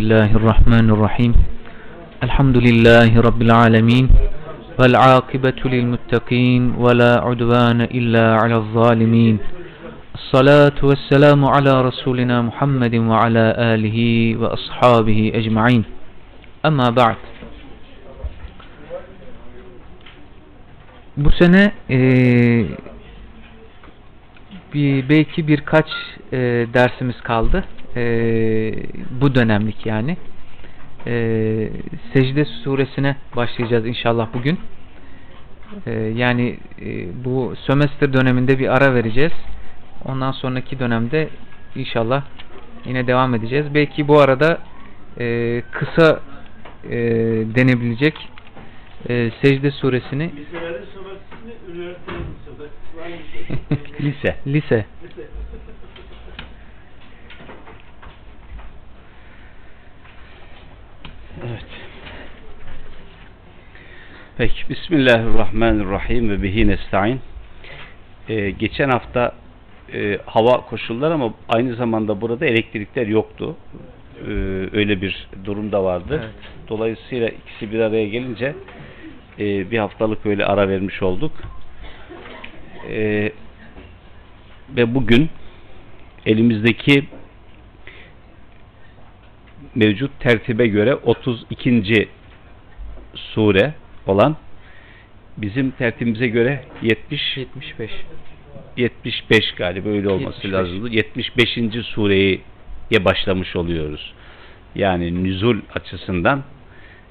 الله الرحمن الرحيم الحمد لله رب العالمين والعاقبة للمتقين ولا عدوان إلا على الظالمين الصلاة والسلام على رسولنا محمد وعلى آله وأصحابه أجمعين أما بعد Bu sene bir, belki birkaç eee, dersimiz kaldı. Eee, bu dönemlik yani. Eee Secde suresine başlayacağız inşallah bugün. Eee, yani eee, bu sömestr döneminde bir ara vereceğiz. Ondan sonraki dönemde inşallah yine devam edeceğiz. Belki bu arada eee, kısa eee, denebilecek eee, Secde suresini sömestrisini lise lise Evet. Peki. Bismillahirrahmanirrahim ve bihi nesta'in. Ee, geçen hafta e, hava koşulları ama aynı zamanda burada elektrikler yoktu. Ee, öyle bir durum da vardı. Evet. Dolayısıyla ikisi bir araya gelince e, bir haftalık öyle ara vermiş olduk. Ee, ve bugün elimizdeki mevcut tertibe göre 32. sure olan bizim tertibimize göre 70 75 75 galiba öyle olması 75. lazımdı. 75. sureye başlamış oluyoruz. Yani nüzul açısından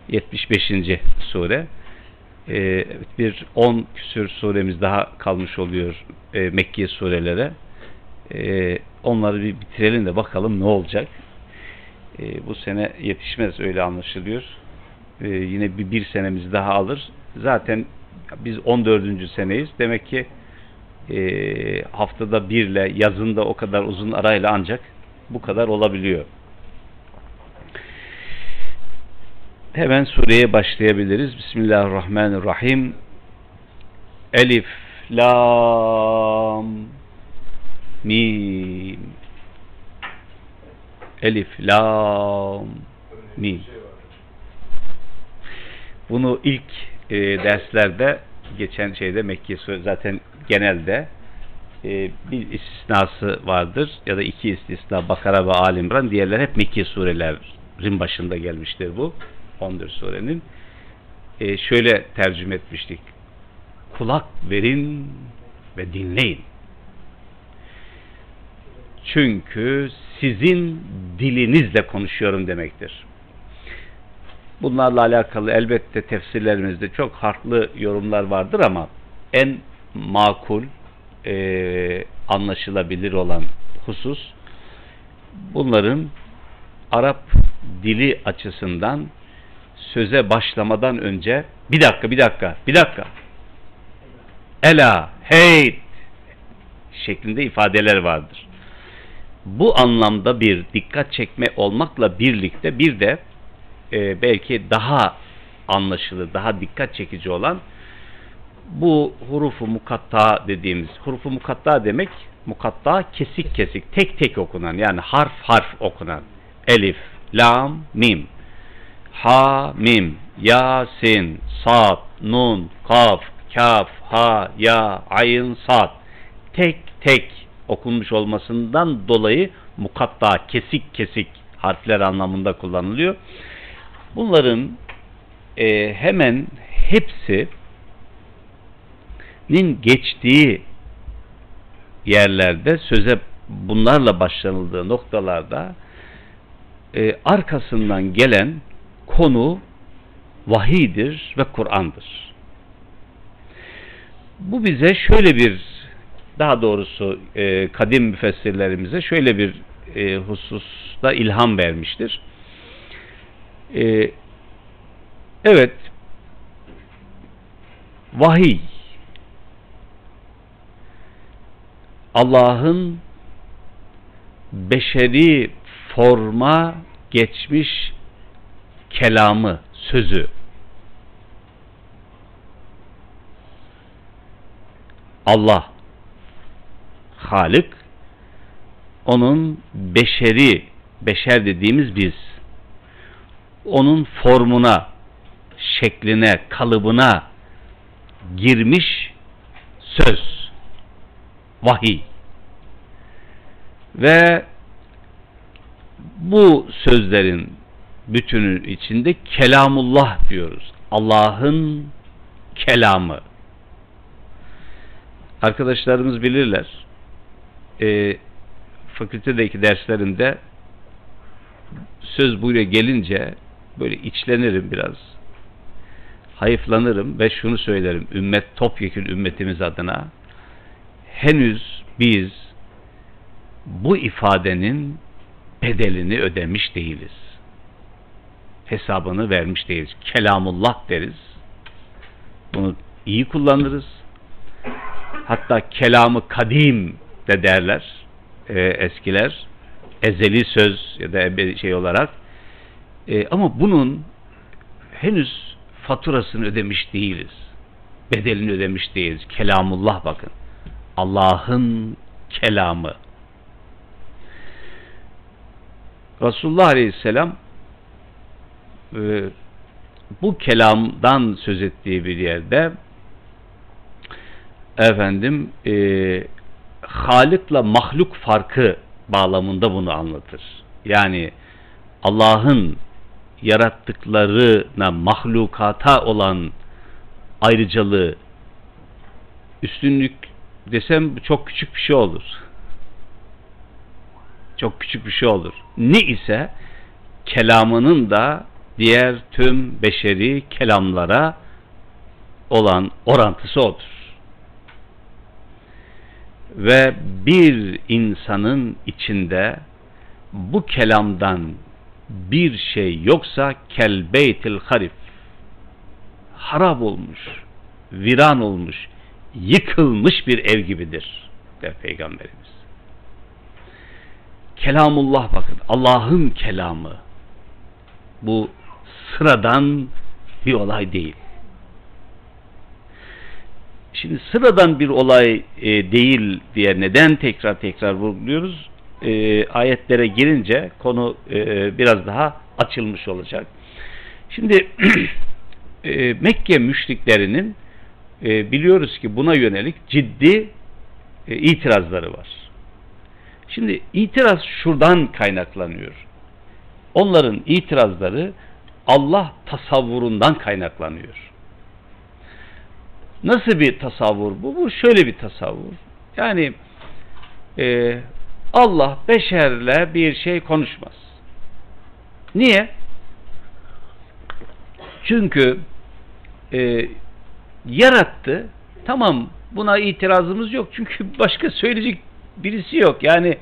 75. sure. Ee, bir 10 küsür suremiz daha kalmış oluyor e, Mekke surelere. Ee, onları bir bitirelim de bakalım ne olacak. Ee, bu sene yetişmez öyle anlaşılıyor. Ee, yine bir, bir senemiz daha alır. Zaten biz 14. seneyiz. Demek ki e, haftada birle yazında o kadar uzun arayla ancak bu kadar olabiliyor. Hemen sureye başlayabiliriz. Bismillahirrahmanirrahim. Elif, Lam, Mim. Elif, Lam, Mim. Bunu ilk e, derslerde geçen şeyde Mekke zaten genelde e, bir istisnası vardır ya da iki istisna Bakara ve Ali İmran diğerler hep Mekke surelerin başında gelmiştir bu 14 surenin e, şöyle tercüme etmiştik. Kulak verin ve dinleyin. Çünkü sizin dilinizle konuşuyorum demektir. Bunlarla alakalı elbette tefsirlerimizde çok farklı yorumlar vardır ama en makul e, anlaşılabilir olan husus bunların Arap dili açısından söze başlamadan önce bir dakika bir dakika bir dakika ela hey şeklinde ifadeler vardır. Bu anlamda bir dikkat çekme olmakla birlikte bir de e, belki daha anlaşılır, daha dikkat çekici olan bu hurufu mukatta dediğimiz hurufu mukatta demek mukatta kesik kesik tek tek okunan yani harf harf okunan elif, lam, mim ha, mim, yasin, sad, nun, kaf, kaf, ha, ya, ayın, sad tek tek okunmuş olmasından dolayı mukatta kesik kesik harfler anlamında kullanılıyor. Bunların e, hemen hepsi nin geçtiği yerlerde söze bunlarla başlanıldığı noktalarda e, arkasından gelen konu vahidir ve Kur'an'dır. Bu bize şöyle bir daha doğrusu e, kadim müfessirlerimize şöyle bir e, hususta ilham vermiştir. E, evet vahiy Allah'ın beşeri forma geçmiş kelamı, sözü. Allah Halik onun beşeri beşer dediğimiz biz onun formuna, şekline, kalıbına girmiş söz, vahiy. Ve bu sözlerin bütünü içinde kelamullah diyoruz. Allah'ın kelamı. Arkadaşlarımız bilirler. E, fakültedeki derslerimde söz buraya gelince böyle içlenirim biraz. Hayıflanırım ve şunu söylerim. Ümmet topyekün ümmetimiz adına henüz biz bu ifadenin bedelini ödemiş değiliz. Hesabını vermiş değiliz. Kelamullah deriz. Bunu iyi kullanırız. Hatta kelamı kadim de derler e, eskiler. Ezeli söz ya da şey olarak. E, ama bunun henüz faturasını ödemiş değiliz. Bedelini ödemiş değiliz. Kelamullah bakın. Allah'ın kelamı. Resulullah Aleyhisselam e, bu kelamdan söz ettiği bir yerde efendim e, Halık'la mahluk farkı bağlamında bunu anlatır. Yani Allah'ın yarattıklarına mahlukata olan ayrıcalığı üstünlük desem çok küçük bir şey olur. Çok küçük bir şey olur. Ne ise kelamının da diğer tüm beşeri kelamlara olan orantısı odur. Ve bir insanın içinde bu kelamdan bir şey yoksa kel beytil harif harap olmuş, viran olmuş, yıkılmış bir ev gibidir der Peygamberimiz. Kelamullah bakın Allah'ın kelamı bu sıradan bir olay değil. Şimdi sıradan bir olay e, değil diye neden tekrar tekrar vurguluyoruz? E, ayetlere girince konu e, biraz daha açılmış olacak. Şimdi e, Mekke müşriklerinin e, biliyoruz ki buna yönelik ciddi e, itirazları var. Şimdi itiraz şuradan kaynaklanıyor. Onların itirazları Allah tasavvurundan kaynaklanıyor. Nasıl bir tasavvur bu? Bu şöyle bir tasavvur. Yani e, Allah beşerle bir şey konuşmaz. Niye? Çünkü e, yarattı. Tamam buna itirazımız yok. Çünkü başka söyleyecek birisi yok. Yani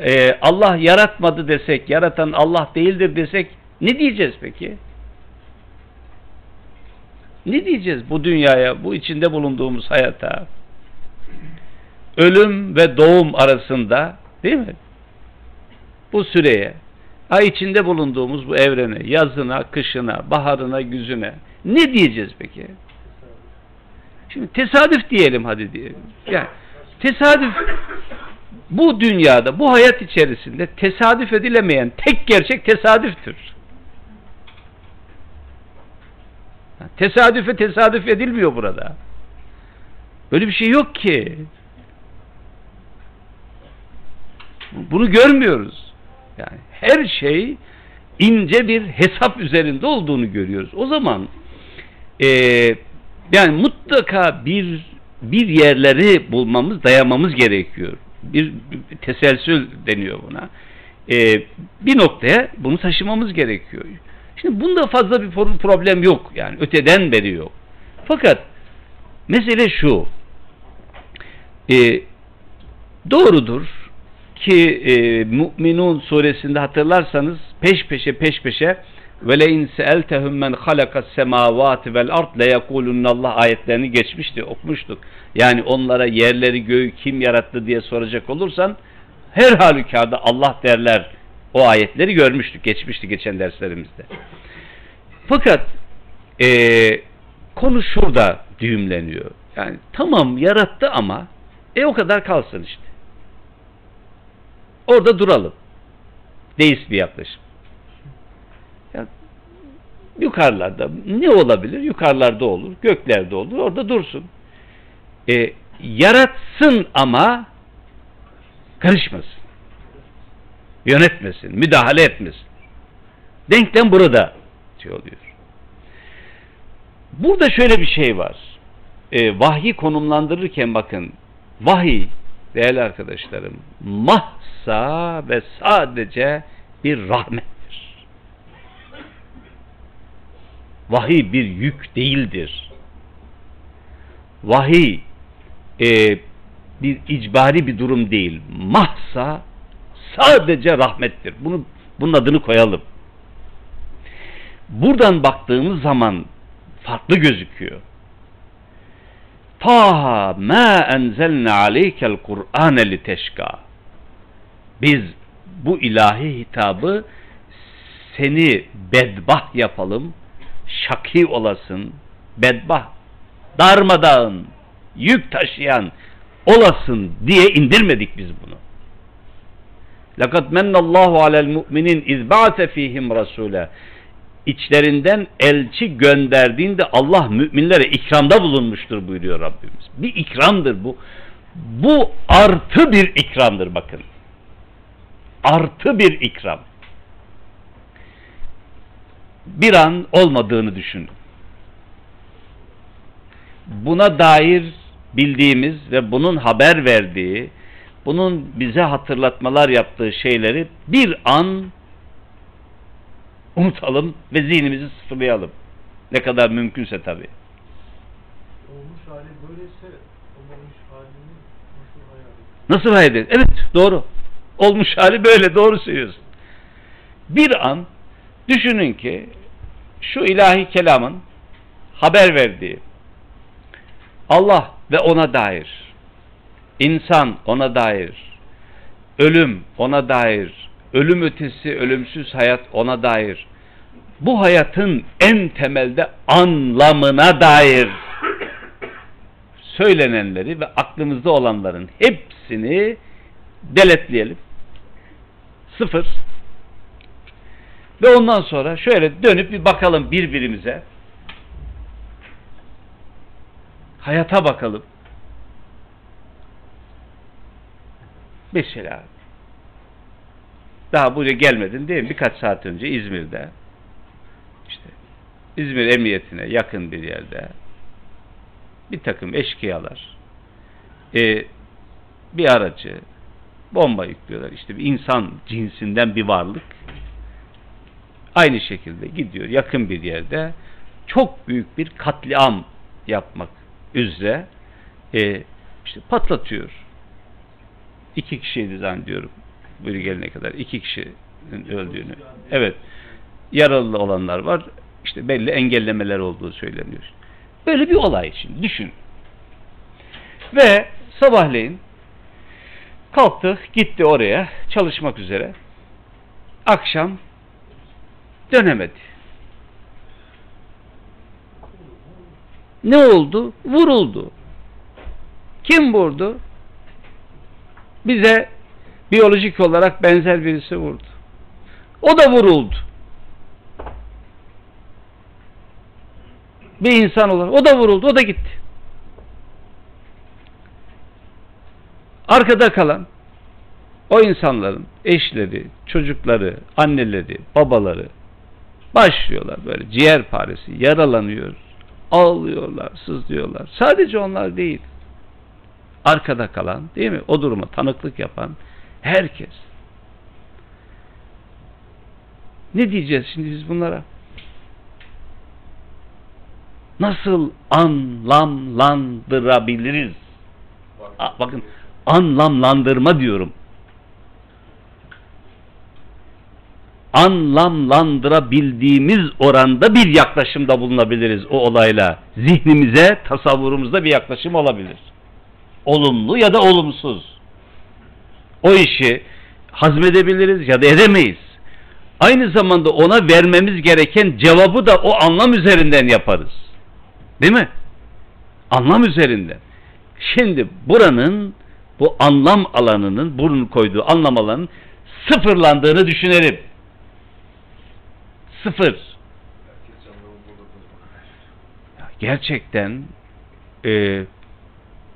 e, Allah yaratmadı desek, yaratan Allah değildir desek ne diyeceğiz peki? Ne diyeceğiz bu dünyaya, bu içinde bulunduğumuz hayata? Ölüm ve doğum arasında değil mi? Bu süreye, ay içinde bulunduğumuz bu evrene, yazına, kışına, baharına, güzüne ne diyeceğiz peki? Şimdi tesadüf diyelim hadi diyelim. Yani tesadüf bu dünyada, bu hayat içerisinde tesadüf edilemeyen tek gerçek tesadüftür. Tesadüfe tesadüf edilmiyor burada. Böyle bir şey yok ki. Bunu görmüyoruz. Yani her şey ince bir hesap üzerinde olduğunu görüyoruz. O zaman e, yani mutlaka bir bir yerleri bulmamız, dayamamız gerekiyor. Bir, bir teselsül deniyor buna. E, bir noktaya bunu taşımamız gerekiyor. Şimdi bunda fazla bir problem yok. Yani öteden beri yok. Fakat mesele şu. E, doğrudur ki e, Mü'minun suresinde hatırlarsanız peş peşe peş peşe ve le in seeltehum men halakas semavati vel ard le yekulunallah ayetlerini geçmişti okumuştuk. Yani onlara yerleri göğü kim yarattı diye soracak olursan her halükarda Allah derler. O ayetleri görmüştük, geçmişti geçen derslerimizde. Fakat e, konu şurada düğümleniyor. Yani tamam yarattı ama e o kadar kalsın işte. Orada duralım. Deist bir yaklaşım. Ya, yukarılarda ne olabilir? Yukarılarda olur, göklerde olur, orada dursun. E, yaratsın ama karışmasın. Yönetmesin, müdahale etmesin. Denklem burada şey oluyor. Burada şöyle bir şey var. E, vahyi konumlandırırken bakın vahiy değerli arkadaşlarım mahsa ve sadece bir rahmettir. Vahiy bir yük değildir. Vahiy e, bir icbari bir durum değil. Mahsa sadece rahmettir. Bunu bunun adını koyalım. Buradan baktığımız zaman farklı gözüküyor. Taha ma enzelne aleykel Kur'ane li teşka. Biz bu ilahi hitabı seni bedbah yapalım, şaki olasın, bedbah, darmadağın, yük taşıyan olasın diye indirmedik biz bunu. لَقَدْ مَنَّ اللّٰهُ عَلَى الْمُؤْمِنِينَ اِذْ بَعَثَ ف۪يهِمْ رَسُولًا içlerinden elçi gönderdiğinde Allah müminlere ikramda bulunmuştur buyuruyor Rabbimiz. Bir ikramdır bu. Bu artı bir ikramdır bakın. Artı bir ikram. Bir an olmadığını düşünün. Buna dair bildiğimiz ve bunun haber verdiği, bunun bize hatırlatmalar yaptığı şeyleri bir an unutalım ve zihnimizi sıfırlayalım. Ne kadar mümkünse tabi. Olmuş hali böyleyse olmamış halini nasıl hayal ediyor? Nasıl hayal ederiz? Evet doğru. Olmuş hali böyle doğru söylüyorsun. Bir an düşünün ki şu ilahi kelamın haber verdiği Allah ve ona dair insan ona dair ölüm ona dair ölüm ötesi ölümsüz hayat ona dair bu hayatın en temelde anlamına dair söylenenleri ve aklımızda olanların hepsini deletleyelim. Sıfır. Ve ondan sonra şöyle dönüp bir bakalım birbirimize. Hayata bakalım. Mesela daha buraya gelmedin değil mi? Birkaç saat önce İzmir'de işte İzmir Emniyetine yakın bir yerde bir takım eşkıyalar e, bir aracı bomba yüklüyorlar. İşte bir insan cinsinden bir varlık aynı şekilde gidiyor yakın bir yerde çok büyük bir katliam yapmak üzere e, işte patlatıyor. İki kişiydi zannediyorum. Buyur gelene kadar. iki kişinin öldüğünü. Evet. Yaralı olanlar var. İşte belli engellemeler olduğu söyleniyor. Böyle bir olay için düşün. Ve sabahleyin kalktı gitti oraya çalışmak üzere. Akşam dönemedi. Ne oldu? Vuruldu. Kim vurdu? Bize biyolojik olarak benzer birisi vurdu. O da vuruldu. Bir insan olarak. O da vuruldu. O da gitti. Arkada kalan o insanların eşleri, çocukları, anneleri, babaları başlıyorlar böyle ciğer paresi, yaralanıyor, ağlıyorlar, sızlıyorlar. Sadece onlar değil. Arkada kalan, değil mi? O duruma tanıklık yapan herkes. Ne diyeceğiz şimdi biz bunlara? Nasıl anlamlandırabiliriz? Bakın anlamlandırma diyorum. Anlamlandırabildiğimiz oranda bir yaklaşımda bulunabiliriz o olayla. Zihnimize, tasavvurumuzda bir yaklaşım olabilir. Olumlu ya da olumsuz. O işi hazmedebiliriz ya da edemeyiz. Aynı zamanda ona vermemiz gereken cevabı da o anlam üzerinden yaparız. Değil mi? Anlam üzerinden. Şimdi buranın bu anlam alanının, bunun koyduğu anlam alanının sıfırlandığını düşünelim. Sıfır. gerçekten e,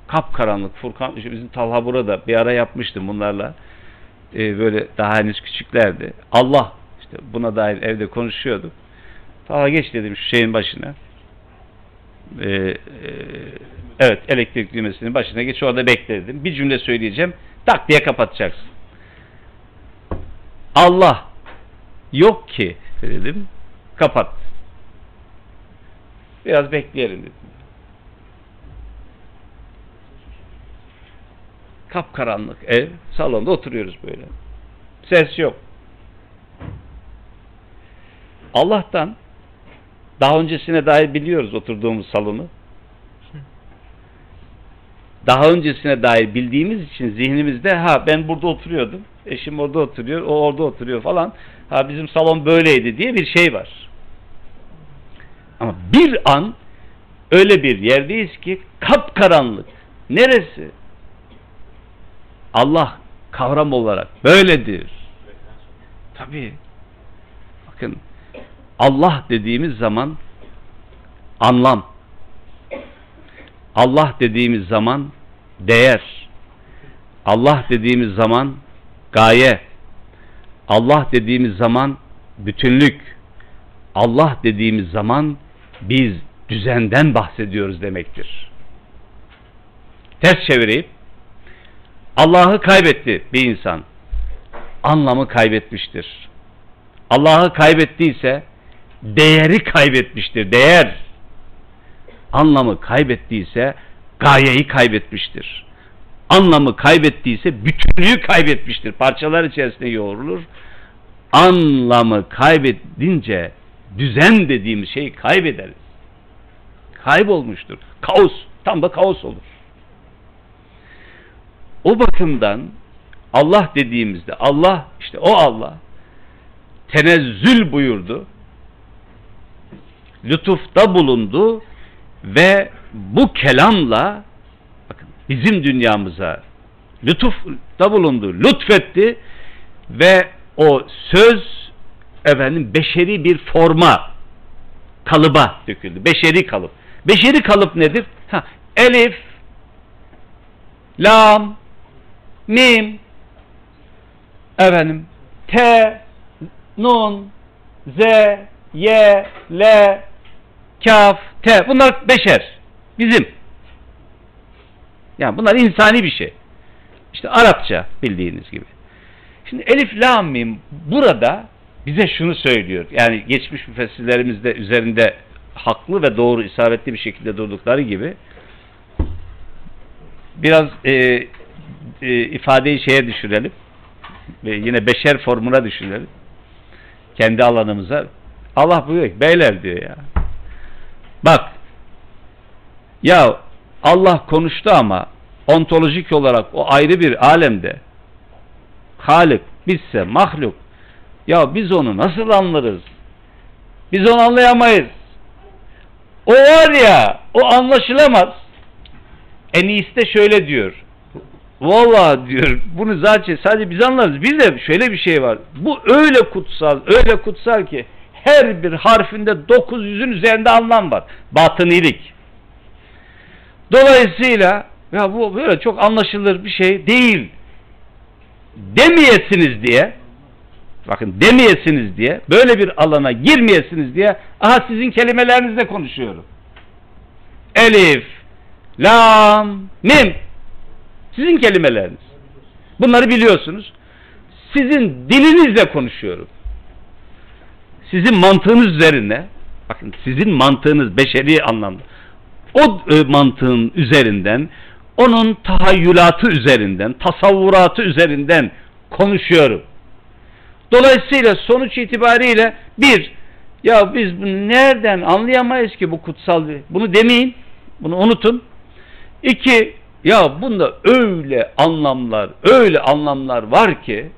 kapkaranlık Furkan işte bizim Talha burada bir ara yapmıştım bunlarla. E, böyle daha henüz küçüklerdi. Allah işte buna dair evde konuşuyorduk. Talha geç dedim şu şeyin başına. E, e, evet elektrik düğmesinin başına geç orada bekle dedim. Bir cümle söyleyeceğim tak diye kapatacaksın. Allah yok ki dedim. Kapat. Biraz bekleyelim dedim kapkaranlık ev salonda oturuyoruz böyle. Ses yok. Allah'tan daha öncesine dair biliyoruz oturduğumuz salonu. Daha öncesine dair bildiğimiz için zihnimizde ha ben burada oturuyordum eşim orada oturuyor o orada oturuyor falan. Ha bizim salon böyleydi diye bir şey var. Ama bir an öyle bir yerdeyiz ki kapkaranlık neresi Allah kavram olarak böyledir. Tabi bakın Allah dediğimiz zaman anlam. Allah dediğimiz zaman değer. Allah dediğimiz zaman gaye. Allah dediğimiz zaman bütünlük. Allah dediğimiz zaman biz düzenden bahsediyoruz demektir. Ters çevireyim. Allah'ı kaybetti bir insan. Anlamı kaybetmiştir. Allah'ı kaybettiyse değeri kaybetmiştir. Değer. Anlamı kaybettiyse gayeyi kaybetmiştir. Anlamı kaybettiyse bütünlüğü kaybetmiştir. Parçalar içerisinde yoğrulur. Anlamı kaybedince düzen dediğimiz şeyi kaybederiz. Kaybolmuştur. Kaos. Tam da kaos olur. O bakımdan Allah dediğimizde Allah işte o Allah tenezzül buyurdu. Lütufta bulundu ve bu kelamla bakın bizim dünyamıza lütufta bulundu, lütfetti ve o söz efendim beşeri bir forma kalıba döküldü. Beşeri kalıp. Beşeri kalıp nedir? Ha, elif, lam, mim, efendim, t, nun, z, y, l, kaf, te. Bunlar beşer. Bizim. Yani bunlar insani bir şey. İşte Arapça bildiğiniz gibi. Şimdi elif, lam, mim burada bize şunu söylüyor. Yani geçmiş müfessirlerimiz de üzerinde haklı ve doğru, isabetli bir şekilde durdukları gibi biraz e, e, ifadeyi şeye düşürelim ve yine beşer formuna düşürelim kendi alanımıza Allah buyuruyor beyler diyor ya bak ya Allah konuştu ama ontolojik olarak o ayrı bir alemde Halik, bizse, mahluk ya biz onu nasıl anlarız? Biz onu anlayamayız. O var ya, o anlaşılamaz. En iyisi de şöyle diyor. Vallahi diyor, bunu zaten sadece biz anlarız. Bir de şöyle bir şey var. Bu öyle kutsal, öyle kutsal ki her bir harfinde 900'ün üzerinde anlam var. Batınilik. Dolayısıyla ya bu böyle çok anlaşılır bir şey değil. Demeyesiniz diye bakın demeyesiniz diye böyle bir alana girmeyesiniz diye aha sizin kelimelerinizle konuşuyorum. Elif, lam, mim sizin kelimeleriniz. Bunları biliyorsunuz. Sizin dilinizle konuşuyorum. Sizin mantığınız üzerine bakın sizin mantığınız beşeri anlamda o e, mantığın üzerinden onun tahayyülatı üzerinden tasavvuratı üzerinden konuşuyorum. Dolayısıyla sonuç itibariyle bir, ya biz bunu nereden anlayamayız ki bu kutsal bir, bunu demeyin, bunu unutun. İki, ya bunda öyle anlamlar, öyle anlamlar var ki,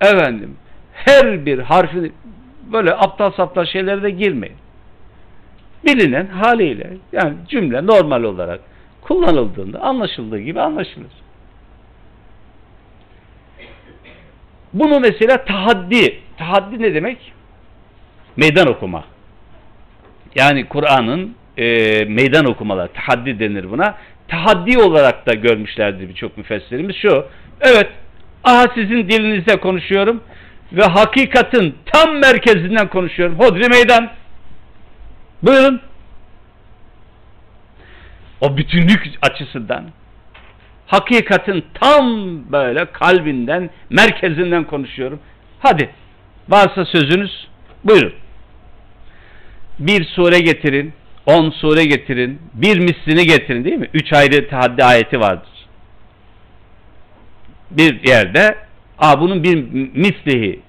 efendim, her bir harfi böyle aptal saptal şeylere de girmeyin. Bilinen haliyle, yani cümle normal olarak kullanıldığında anlaşıldığı gibi anlaşılır. Bunu mesela tahaddi. Tahaddi ne demek? Meydan okuma. Yani Kur'an'ın e, meydan okumalar, tahaddi denir buna. Tahaddi olarak da görmüşlerdir birçok müfessirimiz şu. Evet, aha sizin dilinizde konuşuyorum ve hakikatin tam merkezinden konuşuyorum. Hodri meydan. Buyurun. O bütünlük açısından hakikatin tam böyle kalbinden, merkezinden konuşuyorum. Hadi varsa sözünüz buyurun. Bir sure getirin, on sure getirin, bir mislini getirin değil mi? Üç ayrı tahaddi ayeti vardır. Bir yerde Aa, bunun bir mislihi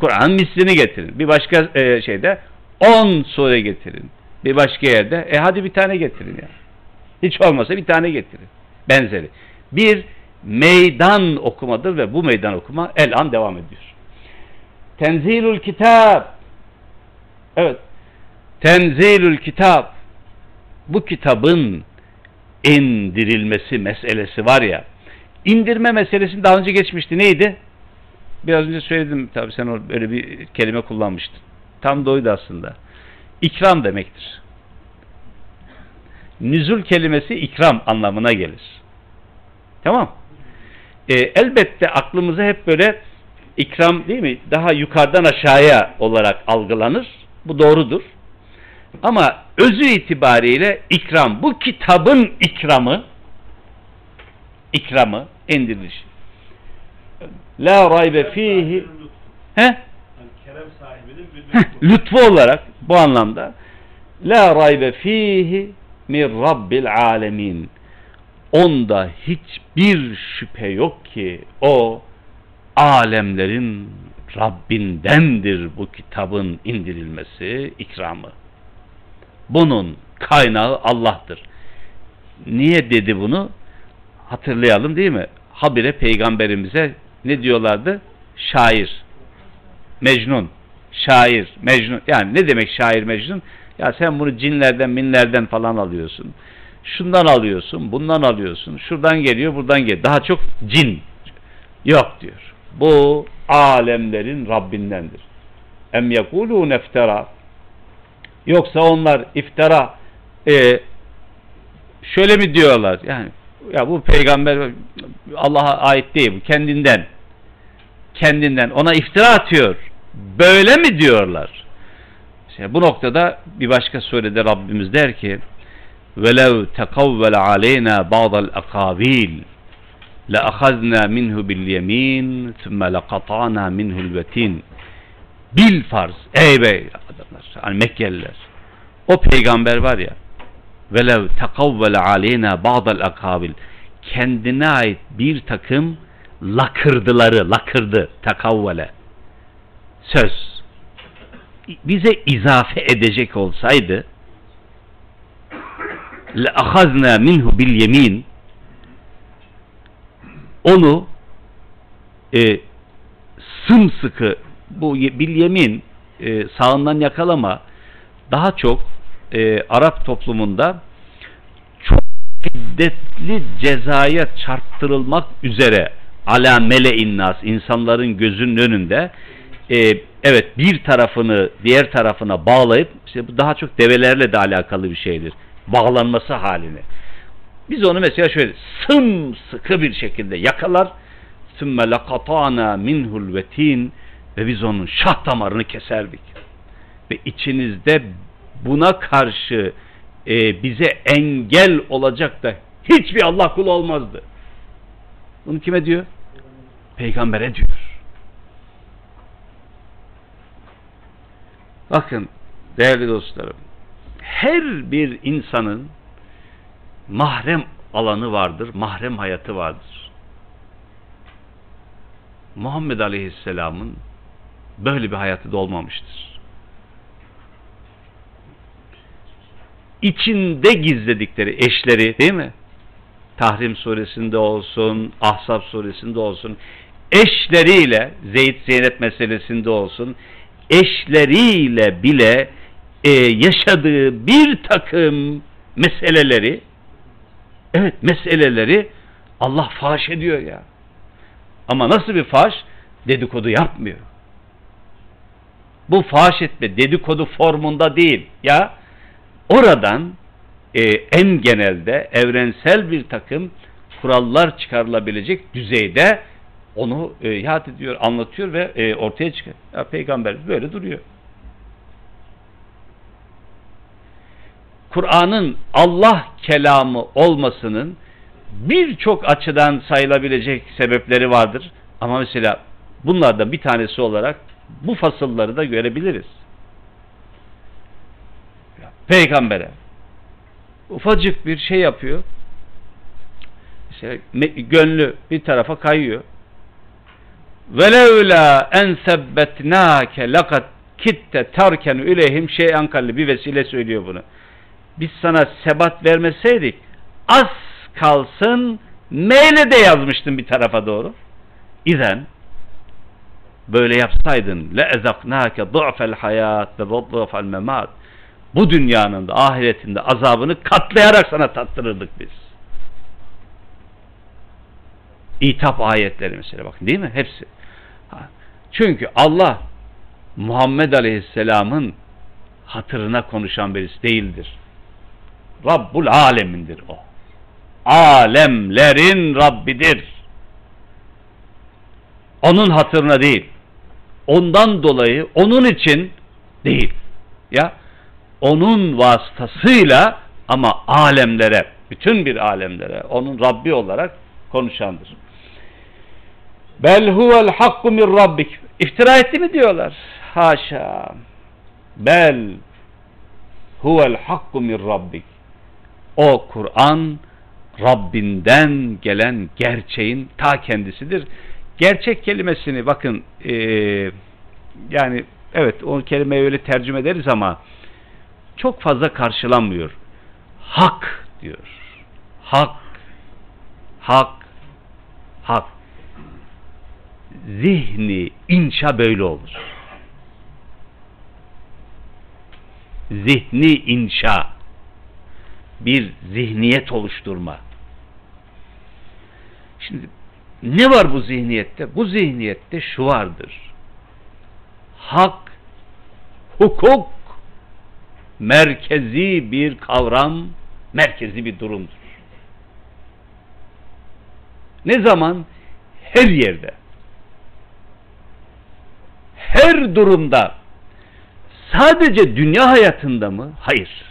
Kur'an'ın mislini getirin. Bir başka e, şeyde on sure getirin. Bir başka yerde e hadi bir tane getirin ya. Hiç olmasa bir tane getirin. Benzeri. Bir meydan okumadır ve bu meydan okuma el an devam ediyor. Tenzilül kitab. Evet. Tenzilül kitap. Bu kitabın indirilmesi meselesi var ya. İndirme meselesi daha önce geçmişti. Neydi? Biraz önce söyledim tabi sen öyle bir kelime kullanmıştın. Tam doydu aslında. İkram demektir. Nüzul kelimesi ikram anlamına gelir. Tamam. E, elbette aklımıza hep böyle ikram değil mi? Daha yukarıdan aşağıya olarak algılanır. Bu doğrudur. Ama özü itibariyle ikram, bu kitabın ikramı, ikramı, indiriliş. La raybe fihi he? Kerem sahibinin lütfu olarak bu anlamda la raybe fihi min rabbil alemin onda hiçbir şüphe yok ki o alemlerin Rabbindendir bu kitabın indirilmesi, ikramı. Bunun kaynağı Allah'tır. Niye dedi bunu? Hatırlayalım değil mi? Habire peygamberimize ne diyorlardı? Şair. Mecnun. Şair, Mecnun. Yani ne demek şair, Mecnun? Ya sen bunu cinlerden, minlerden falan alıyorsun. Şundan alıyorsun, bundan alıyorsun. Şuradan geliyor, buradan geliyor. Daha çok cin. Yok diyor. Bu alemlerin Rabbindendir. Em yekulun iftara. Yoksa onlar iftara e, şöyle mi diyorlar? Yani ya bu peygamber Allah'a ait değil bu kendinden kendinden ona iftira atıyor. Böyle mi diyorlar? İşte bu noktada bir başka surede Rabbimiz der ki وَلَوْ تَقَوَّلَ عَلَيْنَا بَعْضَ الْاَقَابِيلِ لَأَخَذْنَا مِنْهُ بِالْيَم۪ينِ ثُمَّ لَقَطَعْنَا مِنْهُ الْوَت۪ينَ Bil farz. Ey bey adamlar. Hani Mekkeliler. O peygamber var ya velev tekavvele aleyna ba'dal akabil kendine ait bir takım lakırdıları lakırdı tekavvele söz bize izafe edecek olsaydı ahazna minhu bil yemin onu e, sımsıkı bu bil yemin e, sağından yakalama daha çok e, Arap toplumunda çok şiddetli cezaya çarptırılmak üzere ala mele innas insanların gözünün önünde e, evet bir tarafını diğer tarafına bağlayıp işte bu daha çok develerle de alakalı bir şeydir. Bağlanması halini. Biz onu mesela şöyle sımsıkı bir şekilde yakalar. Sümme lekatana minhul vetin ve biz onun şah damarını keserdik. Ve içinizde buna karşı e, bize engel olacak da hiçbir Allah kulu olmazdı. Bunu kime diyor? Peygambere diyor. Bakın değerli dostlarım her bir insanın mahrem alanı vardır, mahrem hayatı vardır. Muhammed Aleyhisselam'ın böyle bir hayatı da olmamıştır. İçinde gizledikleri eşleri değil mi? Tahrim suresinde olsun, Ahzab suresinde olsun, eşleriyle, Zeyd Zeynep meselesinde olsun, eşleriyle bile e, yaşadığı bir takım meseleleri, evet meseleleri Allah faş ediyor ya. Ama nasıl bir faş? Dedikodu yapmıyor. Bu faş etme dedikodu formunda değil. Ya oradan e, en genelde evrensel bir takım kurallar çıkarılabilecek düzeyde onu e, ihat ediyor, anlatıyor ve e, ortaya çıkıyor. Ya, peygamber böyle duruyor. Kur'an'ın Allah kelamı olmasının birçok açıdan sayılabilecek sebepleri vardır. Ama mesela bunlardan bir tanesi olarak bu fasılları da görebiliriz. Peygamber'e ufacık bir şey yapıyor. Mesela gönlü bir tarafa kayıyor. Velevla en sebbetnake lakat kitte tarken ülehim şeyen kalli bir vesile söylüyor bunu. Biz sana sebat vermeseydik az kalsın meyle de yazmıştın bir tarafa doğru. İzen böyle yapsaydın le ezaknake du'fel hayat ve du'fel memat bu dünyanın da ahiretinde azabını katlayarak sana tattırırdık biz. İtap ayetleri mesela bakın değil mi? Hepsi. Çünkü Allah Muhammed Aleyhisselam'ın hatırına konuşan birisi değildir. Rabbul alemindir o. Alemlerin Rabbidir. Onun hatırına değil. Ondan dolayı onun için değil. Ya onun vasıtasıyla ama alemlere, bütün bir alemlere onun Rabbi olarak konuşandır. Bel huvel hakku min rabbik. İftira etti mi diyorlar? Haşa. Bel huvel hakku min rabbik. O Kur'an Rabbinden gelen gerçeğin ta kendisidir. Gerçek kelimesini bakın e, yani evet o kelimeyi öyle tercüme ederiz ama çok fazla karşılanmıyor. Hak diyor. Hak. Hak. Hak. Zihni inşa böyle olur. Zihni inşa. Bir zihniyet oluşturma. Şimdi ne var bu zihniyette? Bu zihniyette şu vardır. Hak, hukuk, merkezi bir kavram, merkezi bir durumdur. Ne zaman? Her yerde. Her durumda. Sadece dünya hayatında mı? Hayır.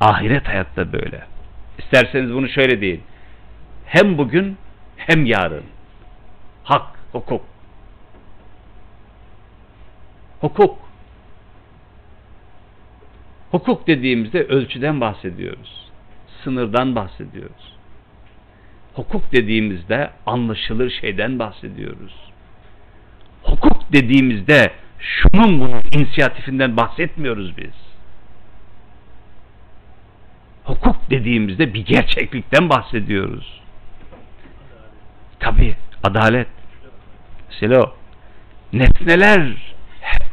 Ahiret hayatta böyle. İsterseniz bunu şöyle deyin. Hem bugün hem yarın. Hak, hukuk. Hukuk. Hukuk dediğimizde ölçüden bahsediyoruz. Sınırdan bahsediyoruz. Hukuk dediğimizde anlaşılır şeyden bahsediyoruz. Hukuk dediğimizde şunun bunun inisiyatifinden bahsetmiyoruz biz. Hukuk dediğimizde bir gerçeklikten bahsediyoruz. Tabi adalet. Mesela o. Nesneler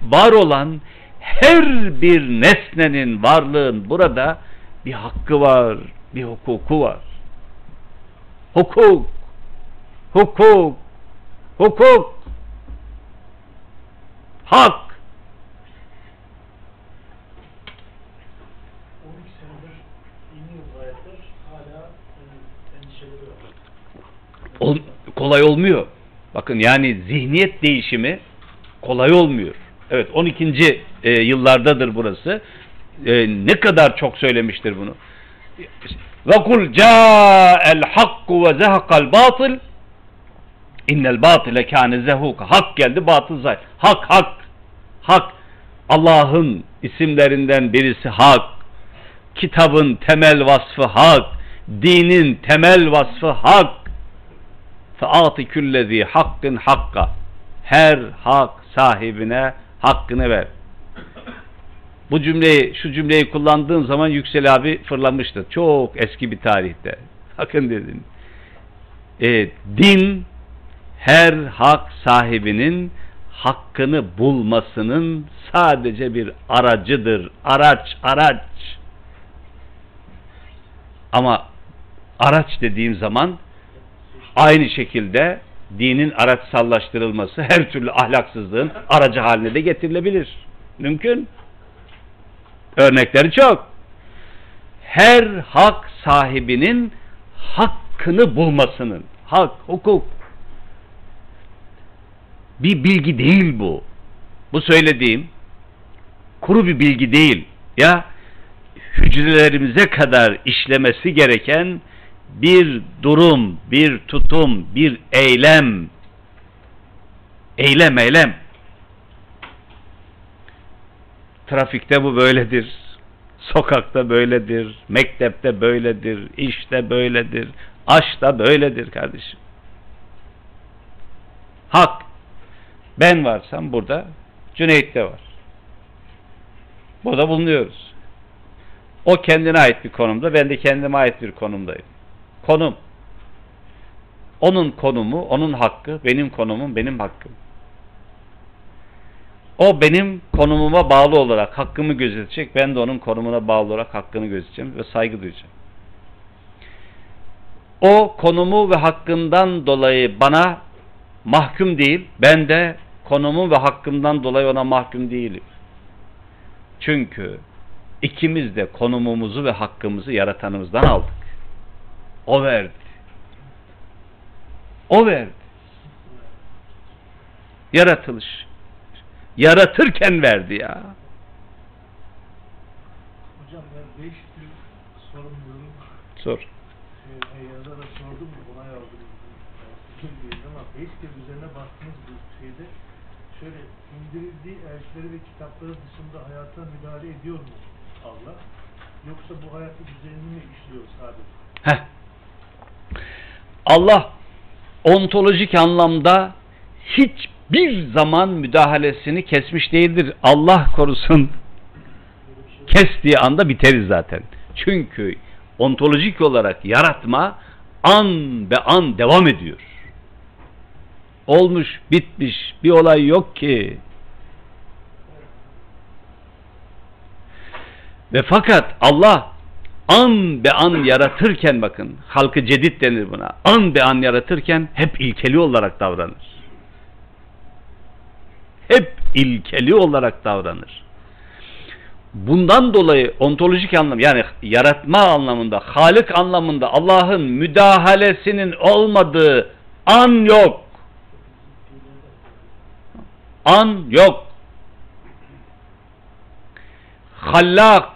var olan her bir nesnenin varlığın burada bir hakkı var, bir hukuku var. Hukuk, hukuk, hukuk, hak. 12 kolay olmuyor. Bakın yani zihniyet değişimi kolay olmuyor. Evet 12. E, yıllardadır burası. E, ne kadar çok söylemiştir bunu. Ve kul ca'el hakku ve zehakal batıl innel batile kâne zehuka. Hak geldi batıl zay. Hak hak. Hak. Allah'ın isimlerinden birisi hak. Kitabın temel vasfı hak. Dinin temel vasfı hak. Fe'ati küllezi hakkın hakka. Her hak sahibine hakkını ver. Bu cümleyi, şu cümleyi kullandığın zaman Yüksel abi fırlamıştır. Çok eski bir tarihte. Bakın dedim. E, din her hak sahibinin hakkını bulmasının sadece bir aracıdır. Araç, araç. Ama araç dediğim zaman aynı şekilde dinin araçsallaştırılması her türlü ahlaksızlığın aracı haline de getirilebilir. Mümkün. Örnekleri çok. Her hak sahibinin hakkını bulmasının. Hak, hukuk. Bir bilgi değil bu. Bu söylediğim kuru bir bilgi değil. Ya hücrelerimize kadar işlemesi gereken bir durum, bir tutum, bir eylem. Eylem, eylem. Trafikte bu böyledir. Sokakta böyledir. Mektepte böyledir. işte böyledir. Aşkta böyledir kardeşim. Hak. Ben varsam burada Cüneyt de var. Burada bulunuyoruz. O kendine ait bir konumda, ben de kendime ait bir konumdayım. Konum. Onun konumu, onun hakkı, benim konumum, benim hakkım. O benim konumuma bağlı olarak hakkımı gözetecek, ben de onun konumuna bağlı olarak hakkını gözeteceğim ve saygı duyacağım. O konumu ve hakkından dolayı bana mahkum değil, ben de konumu ve hakkımdan dolayı ona mahkum değilim. Çünkü ikimiz de konumumuzu ve hakkımızı yaratanımızdan aldık. O verdi. O verdi. Yaratılış. Yaratırken verdi ya. Hocam ben 5 gün sorumluluğum Sor. şey, yazarak sordum mu onay aldım. Bilmiyorum ama 5 kez üzerine bastığınız bu şeyde şöyle indirildiği elçileri ve kitapları dışında hayata müdahale ediyor mu Allah? Yoksa bu hayatı düzenini mi işliyor sadece? Heh. Allah ontolojik anlamda hiçbir zaman müdahalesini kesmiş değildir. Allah korusun kestiği anda biteriz zaten. Çünkü ontolojik olarak yaratma an be an devam ediyor. Olmuş, bitmiş, bir olay yok ki. Ve fakat Allah an be an yaratırken bakın, halkı cedid denir buna. An be an yaratırken hep ilkeli olarak davranır. Hep ilkeli olarak davranır. Bundan dolayı ontolojik anlam yani yaratma anlamında, Halik anlamında Allah'ın müdahalesinin olmadığı an yok. An yok. Hallak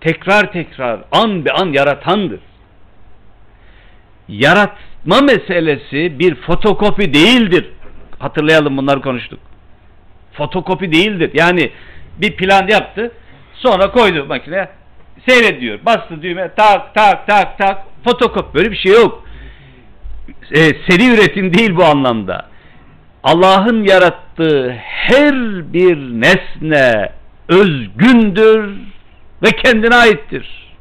tekrar tekrar an be an yaratandır. Yaratma meselesi bir fotokopi değildir. Hatırlayalım bunları konuştuk. Fotokopi değildir. Yani bir plan yaptı. Sonra koydu makineye. Seyrediyor. Bastı düğme. Tak tak tak tak. Fotokopi. Böyle bir şey yok. E, seri üretim değil bu anlamda. Allah'ın yarattığı her bir nesne özgündür ve kendine aittir.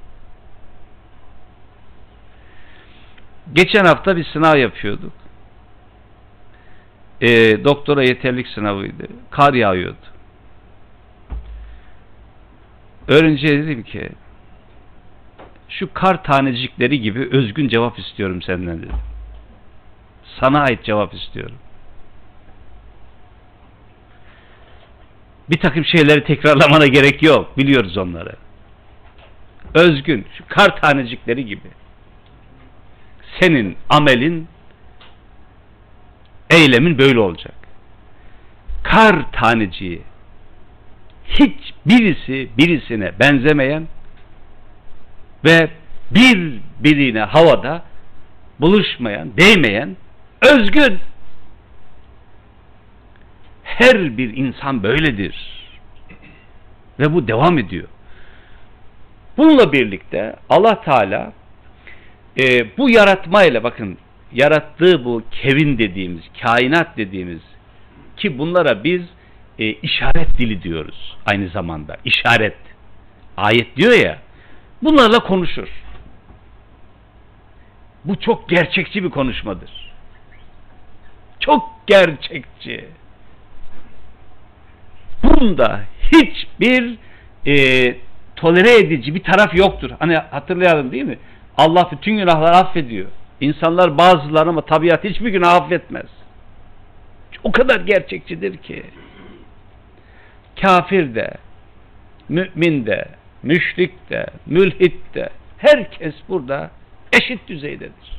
Geçen hafta bir sınav yapıyorduk. E, doktora yeterlik sınavıydı. Kar yağıyordu. Öğrenciye dedim ki şu kar tanecikleri gibi özgün cevap istiyorum senden dedim. Sana ait cevap istiyorum. Bir takım şeyleri tekrarlamana gerek yok. Biliyoruz onları. Özgün, şu kar tanecikleri gibi. Senin amelin, eylemin böyle olacak. Kar taneciği hiç birisi birisine benzemeyen ve bir birine havada buluşmayan, değmeyen özgün. Her bir insan böyledir. Ve bu devam ediyor. Bununla birlikte Allah Teala e, bu yaratmayla bakın yarattığı bu kevin dediğimiz, kainat dediğimiz ki bunlara biz e, işaret dili diyoruz aynı zamanda. İşaret. Ayet diyor ya bunlarla konuşur. Bu çok gerçekçi bir konuşmadır. Çok gerçekçi. Bunda hiçbir e, tolere edici bir taraf yoktur. Hani hatırlayalım değil mi? Allah bütün günahları affediyor. İnsanlar bazıları ama tabiat hiçbir günah affetmez. O kadar gerçekçidir ki. Kafir de, mümin de, müşrik de, mülhit de, herkes burada eşit düzeydedir.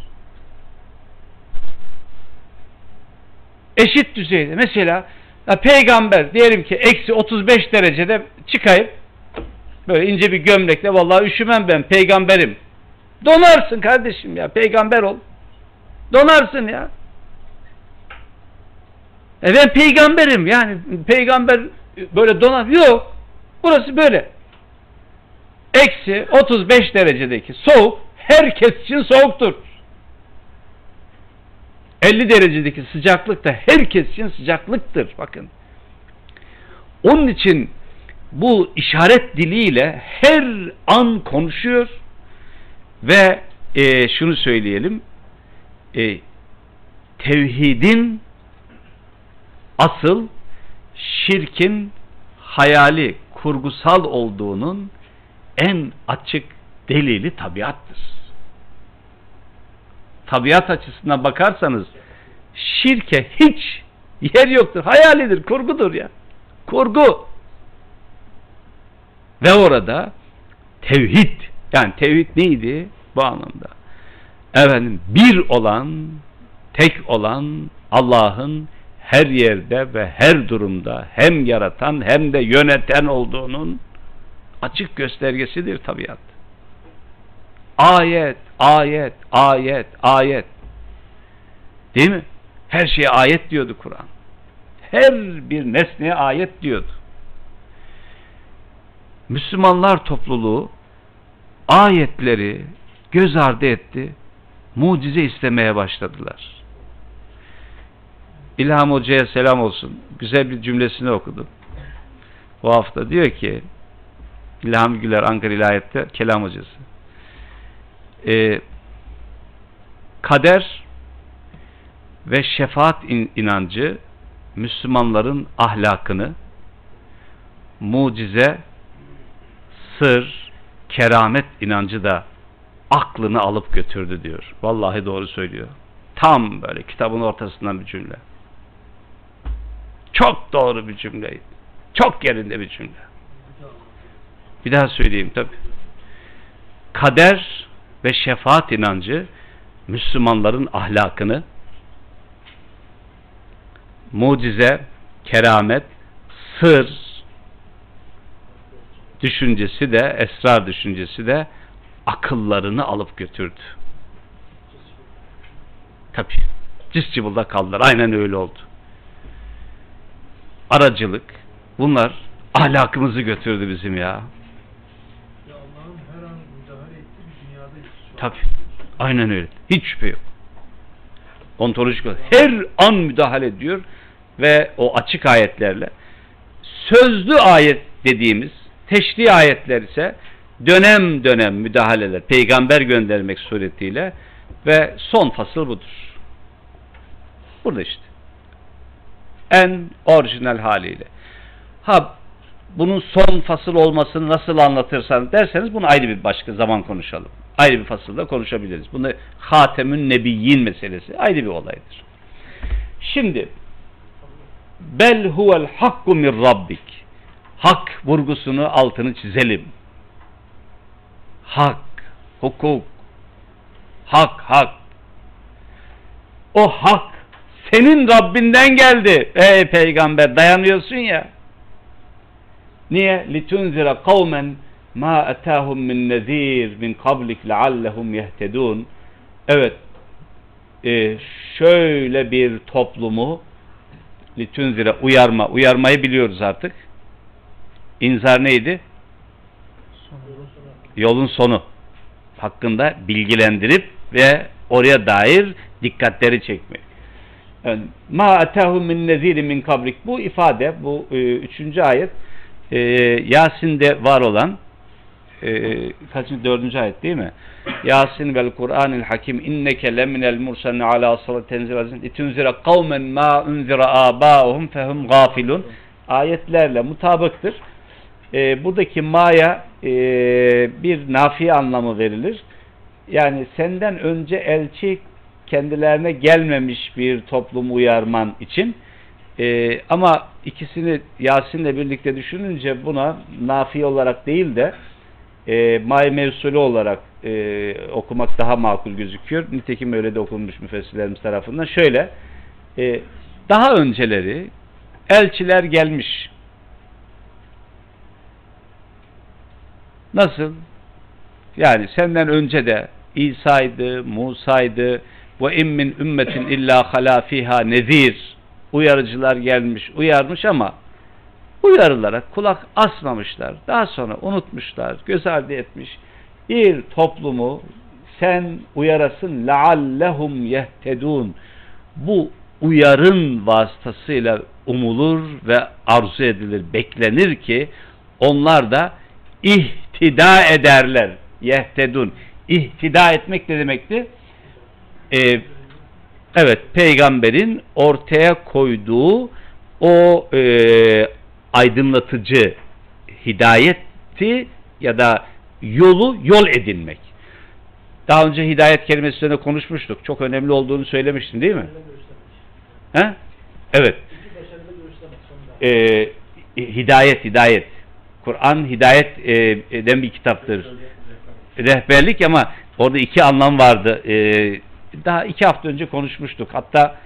Eşit düzeyde. Mesela ya peygamber diyelim ki eksi 35 derecede çıkayıp böyle ince bir gömlekle vallahi üşümem ben peygamberim. Donarsın kardeşim ya peygamber ol. Donarsın ya. E ben peygamberim yani peygamber böyle donar. Yok. Burası böyle. Eksi 35 derecedeki soğuk herkes için soğuktur. 50 derecedeki sıcaklık da herkes için sıcaklıktır. Bakın. Onun için bu işaret diliyle her an konuşuyor ve e, şunu söyleyelim e, tevhidin asıl şirkin hayali, kurgusal olduğunun en açık delili tabiattır. Tabiat açısından bakarsanız şirke hiç yer yoktur. Hayalidir, kurgudur ya. Kurgu. Ve orada tevhid, yani tevhid neydi bu anlamda? Efendim bir olan, tek olan Allah'ın her yerde ve her durumda hem yaratan hem de yöneten olduğunun açık göstergesidir tabiat. Ayet, ayet, ayet, ayet. Değil mi? Her şeye ayet diyordu Kur'an. Her bir nesneye ayet diyordu. Müslümanlar topluluğu ayetleri göz ardı etti, mucize istemeye başladılar. İlham Hoca'ya selam olsun. Güzel bir cümlesini okudum. Bu hafta diyor ki İlham Güler Ankara İlahiyat'ta kelam hocası. Ee, kader ve şefaat inancı Müslümanların ahlakını mucize, sır, keramet inancı da aklını alıp götürdü diyor. Vallahi doğru söylüyor. Tam böyle kitabın ortasından bir cümle. Çok doğru bir cümleydi. Çok yerinde bir cümle. Bir daha söyleyeyim tabi. Kader ve şefaat inancı Müslümanların ahlakını mucize, keramet, sır düşüncesi de, esrar düşüncesi de akıllarını alıp götürdü. Tabi. Ciscibılda kaldılar. Aynen öyle oldu. Aracılık. Bunlar ahlakımızı götürdü bizim ya. Tabi. Aynen öyle. Hiç şüphe yok. Ontolojik olarak. Her an müdahale ediyor ve o açık ayetlerle sözlü ayet dediğimiz teşri ayetler ise dönem dönem müdahaleler peygamber göndermek suretiyle ve son fasıl budur. Burada işte. En orijinal haliyle. Ha bunun son fasıl olmasını nasıl anlatırsan derseniz bunu ayrı bir başka zaman konuşalım. Ayrı bir fasılda konuşabiliriz. Bunu Hatemün Nebiyyin meselesi ayrı bir olaydır. Şimdi bel huvel hakku min rabbik hak vurgusunu altını çizelim. Hak, hukuk, hak, hak. O hak senin Rabbinden geldi. Ey peygamber dayanıyorsun ya. Niye? Litunzira kavmen ma atahum min nezir min kablik leallehum yehtedun. Evet. Ee, şöyle bir toplumu litunzira uyarma. Uyarmayı biliyoruz artık İnzar neydi? Yolun sonu hakkında bilgilendirip ve oraya dair dikkatleri çekmek. Ma atahum min neziri min kabrik. Bu ifade, bu e, üçüncü ayet e, Yasin'de var olan e, kaçıncı dördüncü ayet değil mi? Yasin vel Kur'anil Hakim inneke leminel mursalin ala salat tenzil azim itunzira kavmen ma unzira abauhum fehum gafilun ayetlerle mutabıktır. E, buradaki ma'ya e, bir nafi anlamı verilir. Yani senden önce elçi kendilerine gelmemiş bir toplumu uyarman için e, ama ikisini Yasin'le birlikte düşününce buna nafi olarak değil de e, may mevsulü olarak e, okumak daha makul gözüküyor. Nitekim öyle de okunmuş müfessirlerimiz tarafından. Şöyle e, daha önceleri elçiler gelmiş. Nasıl? Yani senden önce de İsa'ydı, Musa'ydı ve immin ümmetin illa hala fiha nezir uyarıcılar gelmiş, uyarmış ama uyarılara kulak asmamışlar. Daha sonra unutmuşlar, göz ardı etmiş. Bir toplumu sen uyarasın leallehum yehtedun. Bu uyarın vasıtasıyla umulur ve arzu edilir, beklenir ki onlar da ihtida ederler. Yehtedun. İhtida etmek ne demekti? Ee, evet, peygamberin ortaya koyduğu o e, aydınlatıcı hidayeti ya da yolu yol edinmek. Daha önce hidayet kelimesi üzerine konuşmuştuk. Çok önemli olduğunu söylemiştim değil mi? He? Evet. Ee, hidayet, hidayet. Kur'an hidayet e, bir kitaptır. Rehberlik ama orada iki anlam vardı. Ee, daha iki hafta önce konuşmuştuk. Hatta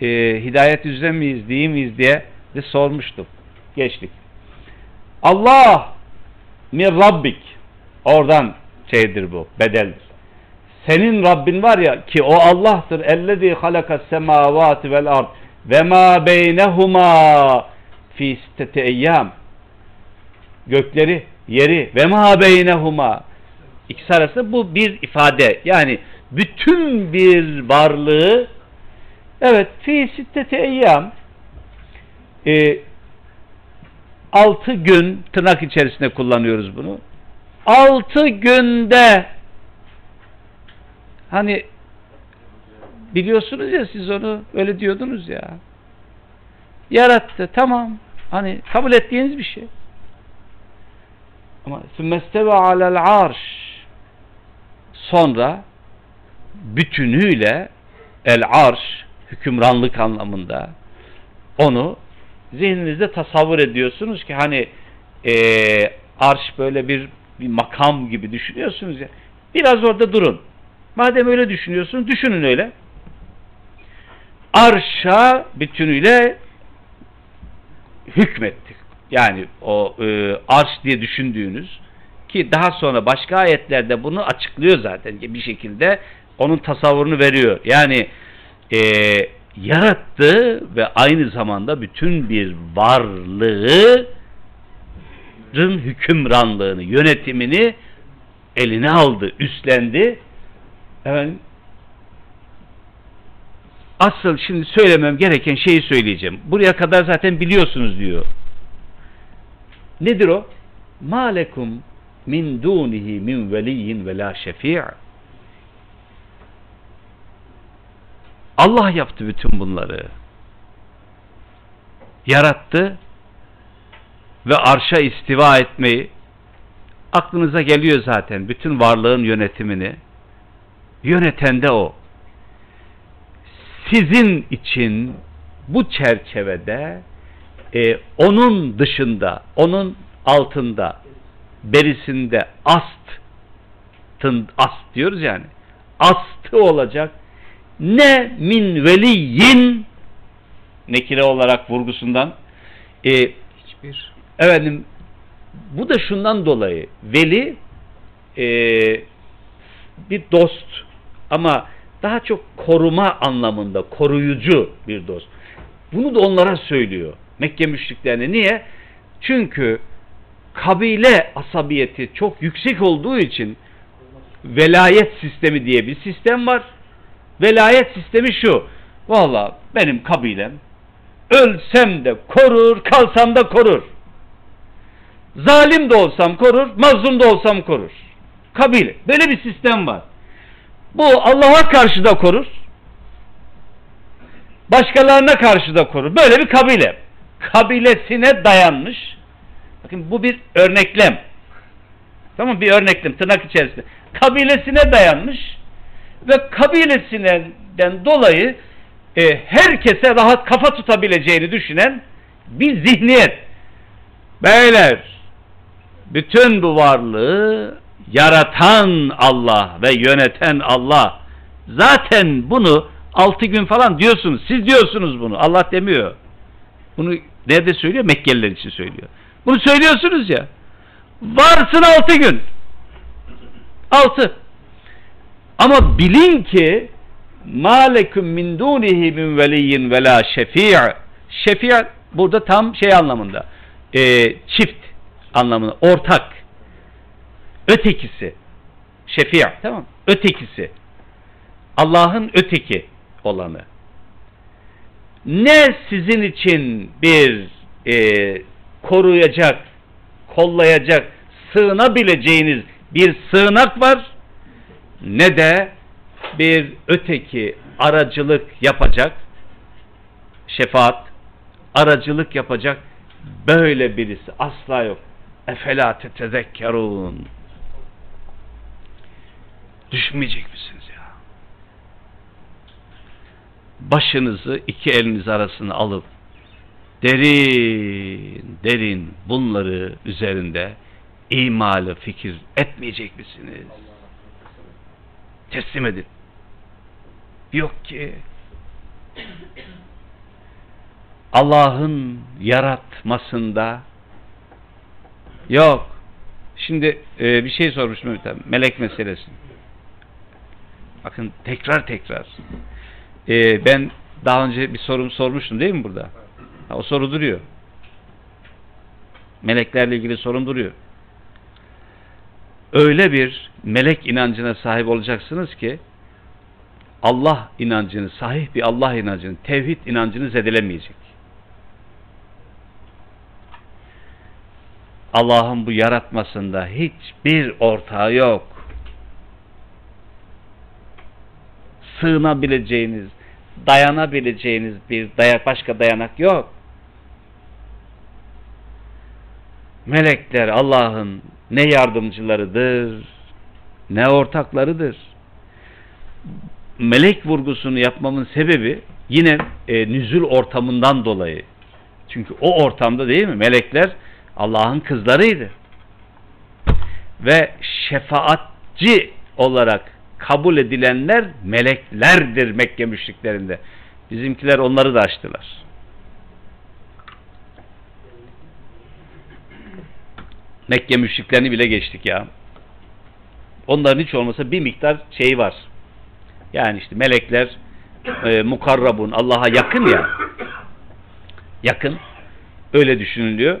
e, hidayet üzere miyiz, değil miyiz diye de sormuştum. Geçtik. Allah min Rabbik oradan şeydir bu, bedeldir. Senin Rabbin var ya ki o Allah'tır. Ellezî halakas semâvâti vel ard ve mâ beynehumâ fî sitteti eyyâm gökleri, yeri ve mâ beynehumâ ikisi arasında bu bir ifade. Yani bütün bir varlığı evet fi sitteti eyyam. E, altı gün tırnak içerisinde kullanıyoruz bunu. Altı günde hani biliyorsunuz ya siz onu öyle diyordunuz ya. Yarattı tamam. Hani kabul ettiğiniz bir şey ama sümmesteve alel arş sonra bütünüyle el arş hükümranlık anlamında onu zihninizde tasavvur ediyorsunuz ki hani e, arş böyle bir, bir makam gibi düşünüyorsunuz ya biraz orada durun. Madem öyle düşünüyorsunuz düşünün öyle. Arşa bütünüyle hükmettik yani o e, arş diye düşündüğünüz ki daha sonra başka ayetlerde bunu açıklıyor zaten bir şekilde onun tasavvurunu veriyor. Yani e, yarattı ve aynı zamanda bütün bir varlığın hükümranlığını, yönetimini eline aldı, üstlendi. Efendim, asıl şimdi söylemem gereken şeyi söyleyeceğim. Buraya kadar zaten biliyorsunuz diyor. Nedir o? Malekum min dunihi min veliyin ve la şefi' Allah yaptı bütün bunları. Yarattı ve arşa istiva etmeyi aklınıza geliyor zaten bütün varlığın yönetimini yöneten de o. Sizin için bu çerçevede e, onun dışında, onun altında, berisinde astın, ast diyoruz yani. Astı olacak ne min veliyin nekire olarak vurgusundan e, hiçbir efendim bu da şundan dolayı veli e, bir dost ama daha çok koruma anlamında koruyucu bir dost. Bunu da onlara söylüyor. Mekke müşriklerine. Niye? Çünkü kabile asabiyeti çok yüksek olduğu için velayet sistemi diye bir sistem var. Velayet sistemi şu. Valla benim kabilem ölsem de korur, kalsam da korur. Zalim de olsam korur, mazlum da olsam korur. Kabile. Böyle bir sistem var. Bu Allah'a karşı da korur. Başkalarına karşı da korur. Böyle bir kabile. Kabilesine dayanmış. Bakın bu bir örneklem. Tamam bir örneklem tırnak içerisinde. Kabilesine dayanmış ve kabilesinden dolayı e, herkese rahat kafa tutabileceğini düşünen bir zihniyet. Beyler, bütün bu varlığı yaratan Allah ve yöneten Allah. Zaten bunu altı gün falan diyorsunuz. Siz diyorsunuz bunu. Allah demiyor. Bunu nerede söylüyor? Mekkeliler için söylüyor. Bunu söylüyorsunuz ya. Varsın altı gün. Altı. Ama bilin ki malekum min dunihi min veliyyin ve la şefi' şefi' burada tam şey anlamında e, çift anlamında ortak ötekisi şefi' tamam ötekisi Allah'ın öteki olanı ne sizin için bir e, koruyacak kollayacak sığınabileceğiniz bir sığınak var ne de bir öteki aracılık yapacak şefaat aracılık yapacak böyle birisi asla yok. Efela tetezekkerun. Düşmeyecek misiniz ya? Başınızı iki eliniz arasına alıp derin derin bunları üzerinde imalı fikir etmeyecek misiniz? Teslim edin. Yok ki Allah'ın yaratmasında yok. Şimdi e, bir şey sormuştum bir tane. Melek meselesi. Bakın tekrar tekrar. E, ben daha önce bir sorum sormuştum değil mi burada? Ha, o soru duruyor. Meleklerle ilgili sorun duruyor. Öyle bir melek inancına sahip olacaksınız ki Allah inancını, sahih bir Allah inancını, tevhid inancını zedelemeyecek. Allah'ın bu yaratmasında hiçbir ortağı yok. Sığınabileceğiniz, dayanabileceğiniz bir dayak, başka dayanak yok. Melekler Allah'ın ne yardımcılarıdır, ne ortaklarıdır. Melek vurgusunu yapmamın sebebi yine e, nüzul ortamından dolayı. Çünkü o ortamda değil mi? Melekler Allah'ın kızlarıydı. Ve şefaatçi olarak kabul edilenler meleklerdir Mekke müşriklerinde. Bizimkiler onları da açtılar. Mekke müşriklerini bile geçtik ya. Onların hiç olmasa bir miktar şeyi var. Yani işte melekler e, mukarrabun Allah'a yakın ya. Yakın. Öyle düşünülüyor.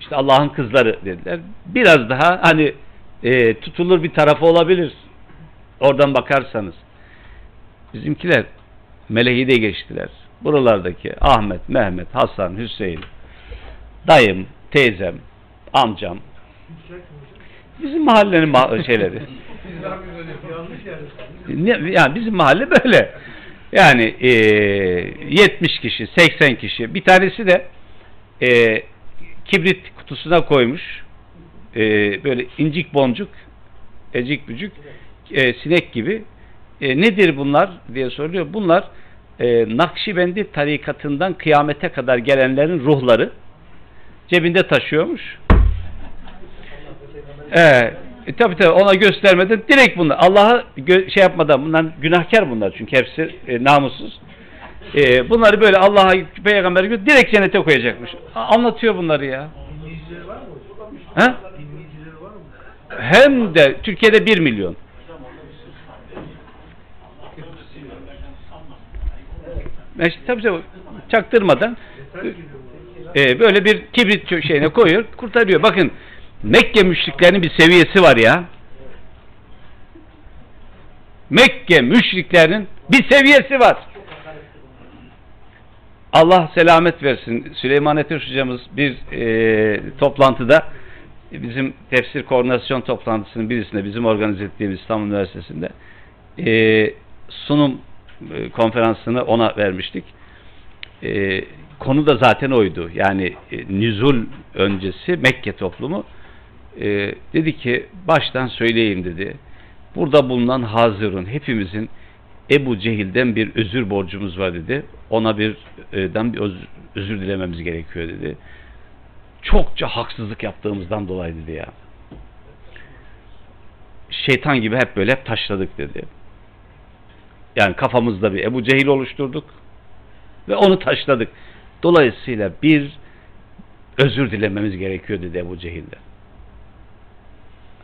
İşte Allah'ın kızları dediler. Biraz daha hani e, tutulur bir tarafı olabilir. Oradan bakarsanız. Bizimkiler meleği de geçtiler. Buralardaki Ahmet, Mehmet, Hasan, Hüseyin, dayım, teyzem, amcam, bizim mahallenin ma şeyleri. Yani bizim mahalle böyle. Yani e, 70 kişi, 80 kişi. Bir tanesi de e, kibrit kutusuna koymuş. E, böyle incik boncuk, ecik bücük, e, sinek gibi. E, nedir bunlar diye soruyor. Bunlar e, Nakşibendi tarikatından kıyamete kadar gelenlerin ruhları cebinde taşıyormuş. Ee, e, tabi tabi ona göstermeden direkt bunlar Allah'a şey yapmadan bunlar günahkar bunlar çünkü hepsi e, namussuz. E, bunları böyle Allah'a peygamber direkt cennete koyacakmış. Anlatıyor bunları ya. Dinleyicileri var mı? Ha? Dinleyicileri var mı? Hem de Türkiye'de 1 milyon. Ben işte, tabii tabii çaktırmadan e, böyle bir kibrit şeyine koyuyor, kurtarıyor. Bakın Mekke müşriklerinin bir seviyesi var ya. Mekke müşriklerinin bir seviyesi var. Allah selamet versin. Süleyman Etiş hocamız bir e, toplantıda bizim tefsir koordinasyon toplantısının birisinde bizim organize ettiğimiz İstanbul Üniversitesi'nde e, sunum e, konferansını ona vermiştik. E, konu da zaten oydu. Yani e, nüzul öncesi Mekke toplumu e, dedi ki baştan söyleyeyim dedi. Burada bulunan hazırın hepimizin Ebu Cehil'den bir özür borcumuz var dedi. Ona bir e, dan bir özür, özür dilememiz gerekiyor dedi. Çokça haksızlık yaptığımızdan dolayı dedi ya. Şeytan gibi hep böyle hep taşladık dedi. Yani kafamızda bir Ebu Cehil oluşturduk ve onu taşladık. Dolayısıyla bir özür dilememiz gerekiyor dedi Ebu Cehil'den.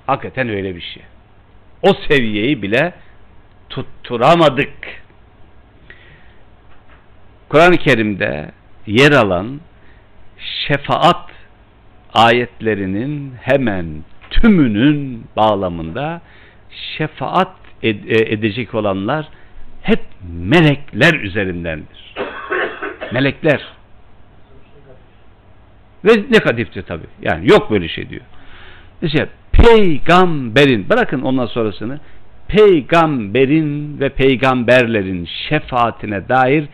Hakikaten öyle bir şey. O seviyeyi bile tutturamadık. Kur'an-ı Kerim'de yer alan şefaat ayetlerinin hemen tümünün bağlamında şefaat e, edecek olanlar hep melekler üzerindendir. melekler. Ve negatiftir tabi. Yani yok böyle şey diyor. İşte peygamberin bırakın ondan sonrasını peygamberin ve peygamberlerin şefaatine dair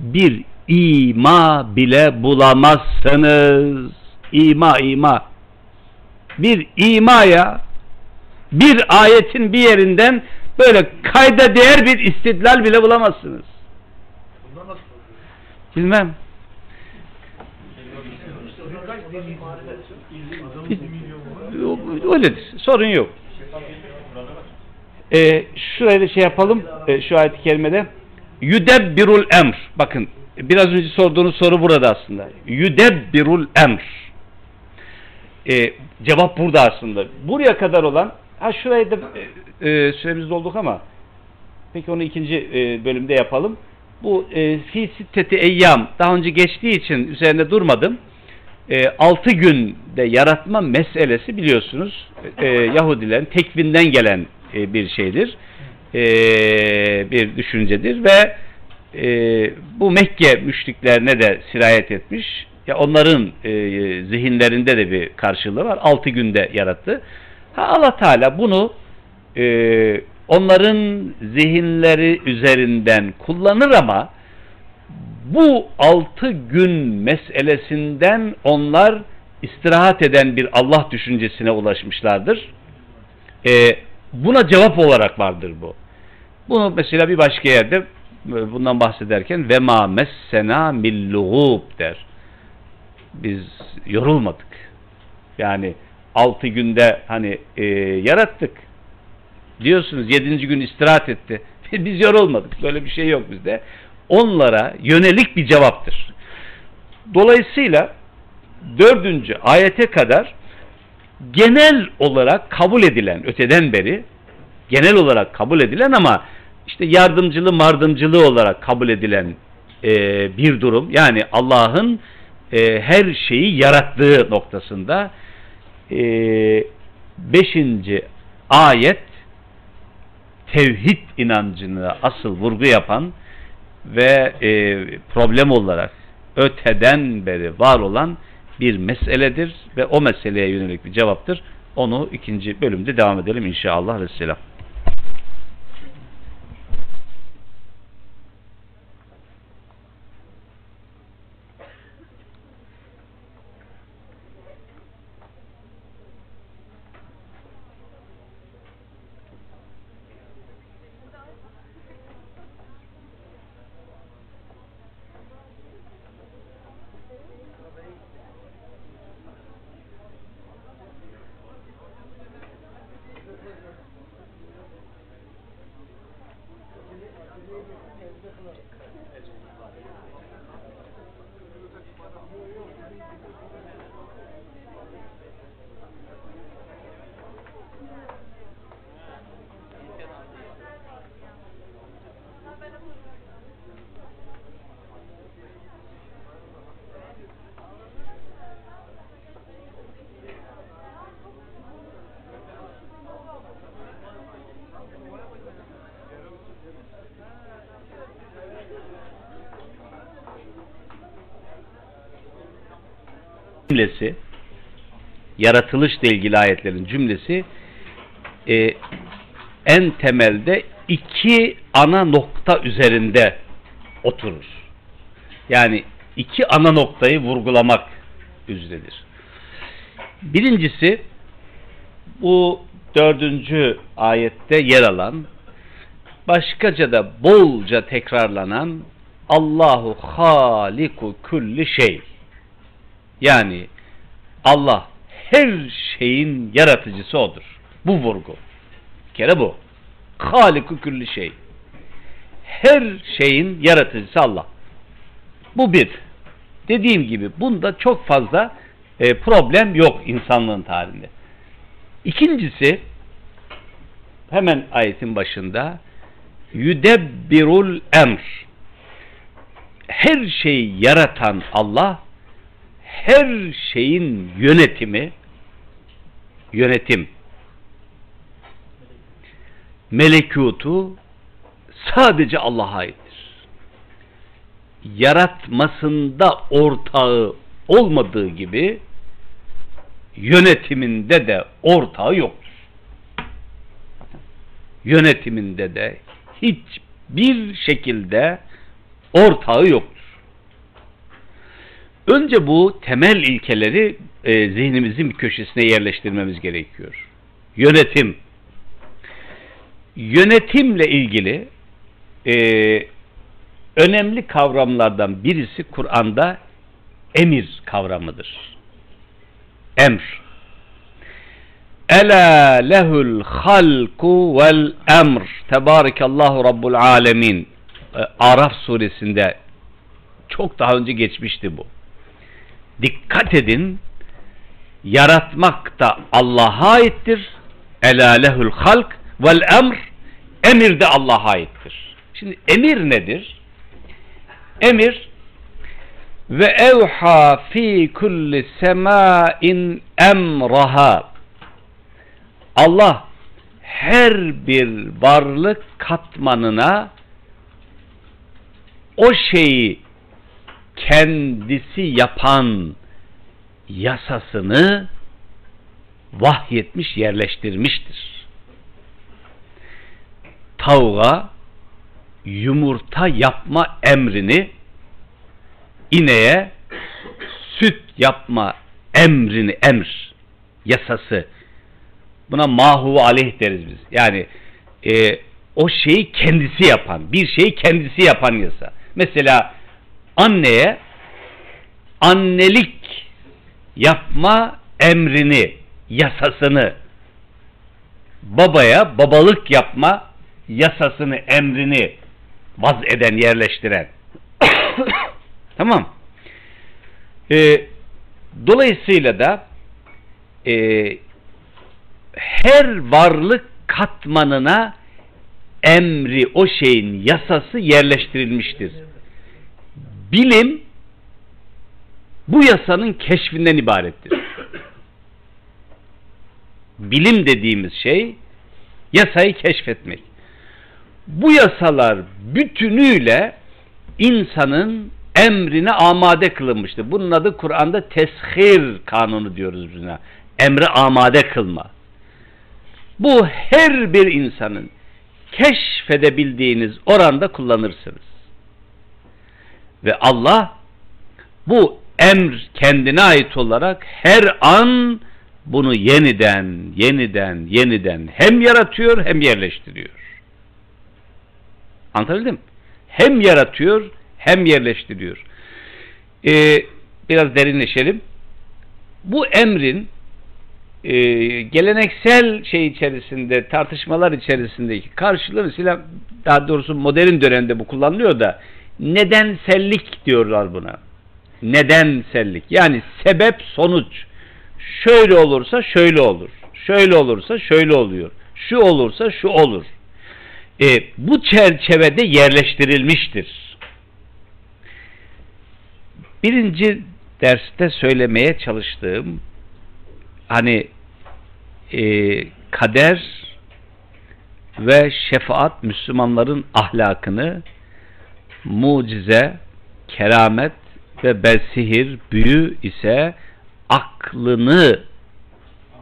bir ima bile bulamazsınız. İma ima. Bir imaya bir ayetin bir yerinden böyle kayda değer bir istidlal bile bulamazsınız. Bilmem. Öyledir. Sorun yok. Ee, şurayı da şey yapalım. Ee, şu ayet-i kerimede. Yüdebbirul emr. Bakın biraz önce sorduğunuz soru burada aslında. Yüdebbirul emr. Ee, cevap burada aslında. Buraya kadar olan ha şurayı da e, süremiz dolduk ama peki onu ikinci e, bölümde yapalım. Bu e, fi sitteti eyyam daha önce geçtiği için üzerinde durmadım. E, 6 günde yaratma meselesi biliyorsunuz e, Yahudilerin tekvinden gelen e, bir şeydir. E, bir düşüncedir ve e, bu Mekke müşriklerine de sirayet etmiş. Ya onların e, zihinlerinde de bir karşılığı var. 6 günde yarattı. Allah Teala bunu e, onların zihinleri üzerinden kullanır ama bu altı gün meselesinden onlar istirahat eden bir Allah düşüncesine ulaşmışlardır. E, buna cevap olarak vardır bu. Bunu mesela bir başka yerde e, bundan bahsederken ve ma messena millugub der. Biz yorulmadık. Yani altı günde hani e, yarattık. Diyorsunuz yedinci gün istirahat etti. Biz yorulmadık. Böyle bir şey yok bizde onlara yönelik bir cevaptır. Dolayısıyla dördüncü ayete kadar genel olarak kabul edilen öteden beri genel olarak kabul edilen ama işte yardımcılı mardımcılığı olarak kabul edilen e, bir durum. Yani Allah'ın e, her şeyi yarattığı noktasında e, beşinci ayet tevhid inancını asıl vurgu yapan ve e, problem olarak öteden beri var olan bir meseledir ve o meseleye yönelik bir cevaptır. Onu ikinci bölümde devam edelim inşallah ve. Thank you. Cümlesi yaratılışla ilgili ayetlerin cümlesi e, en temelde iki ana nokta üzerinde oturur. Yani iki ana noktayı vurgulamak üzeredir. Birincisi bu dördüncü ayette yer alan başkaca da bolca tekrarlanan Allahu haliku kulli şey. Yani Allah her şeyin yaratıcısı odur. Bu vurgu. Bir kere bu. Haliku kulli şey. Her şeyin yaratıcısı Allah. Bu bir. Dediğim gibi bunda çok fazla e, problem yok insanlığın tarihinde. İkincisi hemen ayetin başında yüdebbirul emr her şeyi yaratan Allah her şeyin yönetimi yönetim melekutu sadece Allah'a aittir. Yaratmasında ortağı olmadığı gibi yönetiminde de ortağı yoktur. Yönetiminde de hiçbir şekilde ortağı yoktur. Önce bu temel ilkeleri e, zihnimizin bir köşesine yerleştirmemiz gerekiyor. Yönetim. Yönetimle ilgili e, önemli kavramlardan birisi Kur'an'da emir kavramıdır. Emr. Ela lehul halku vel emr. Tebarikallahu Rabbul alemin. E, Araf suresinde çok daha önce geçmişti bu. Dikkat edin yaratmak da Allah'a aittir. Ela lehul halk vel emr emir de Allah'a aittir. Şimdi emir nedir? Emir ve evha fi kulli semain emraha Allah her bir varlık katmanına o şeyi kendisi yapan yasasını vahyetmiş, yerleştirmiştir. Tavuğa yumurta yapma emrini ineğe süt yapma emrini emr yasası buna mahu aleyh deriz biz. Yani e, o şeyi kendisi yapan, bir şeyi kendisi yapan yasa. Mesela anneye annelik yapma emrini, yasasını babaya babalık yapma yasasını, emrini vaz eden, yerleştiren. tamam. Ee, dolayısıyla da e, her varlık katmanına emri, o şeyin yasası yerleştirilmiştir. Bilim bu yasanın keşfinden ibarettir. Bilim dediğimiz şey yasayı keşfetmek. Bu yasalar bütünüyle insanın emrine amade kılınmıştır. Bunun adı Kur'an'da teshir kanunu diyoruz buna. Emre amade kılma. Bu her bir insanın keşfedebildiğiniz oranda kullanırsınız. Ve Allah bu emr kendine ait olarak her an bunu yeniden, yeniden, yeniden hem yaratıyor hem yerleştiriyor. Anlatabildim Hem yaratıyor hem yerleştiriyor. Ee, biraz derinleşelim. Bu emrin e, geleneksel şey içerisinde, tartışmalar içerisindeki karşılığı daha doğrusu modern dönemde bu kullanılıyor da nedensellik diyorlar buna. Nedensellik. Yani sebep sonuç. Şöyle olursa şöyle olur. Şöyle olursa şöyle oluyor. Şu olursa şu olur. E, bu çerçevede yerleştirilmiştir. Birinci derste söylemeye çalıştığım hani e, kader ve şefaat Müslümanların ahlakını mucize, keramet ve besihir, büyü ise aklını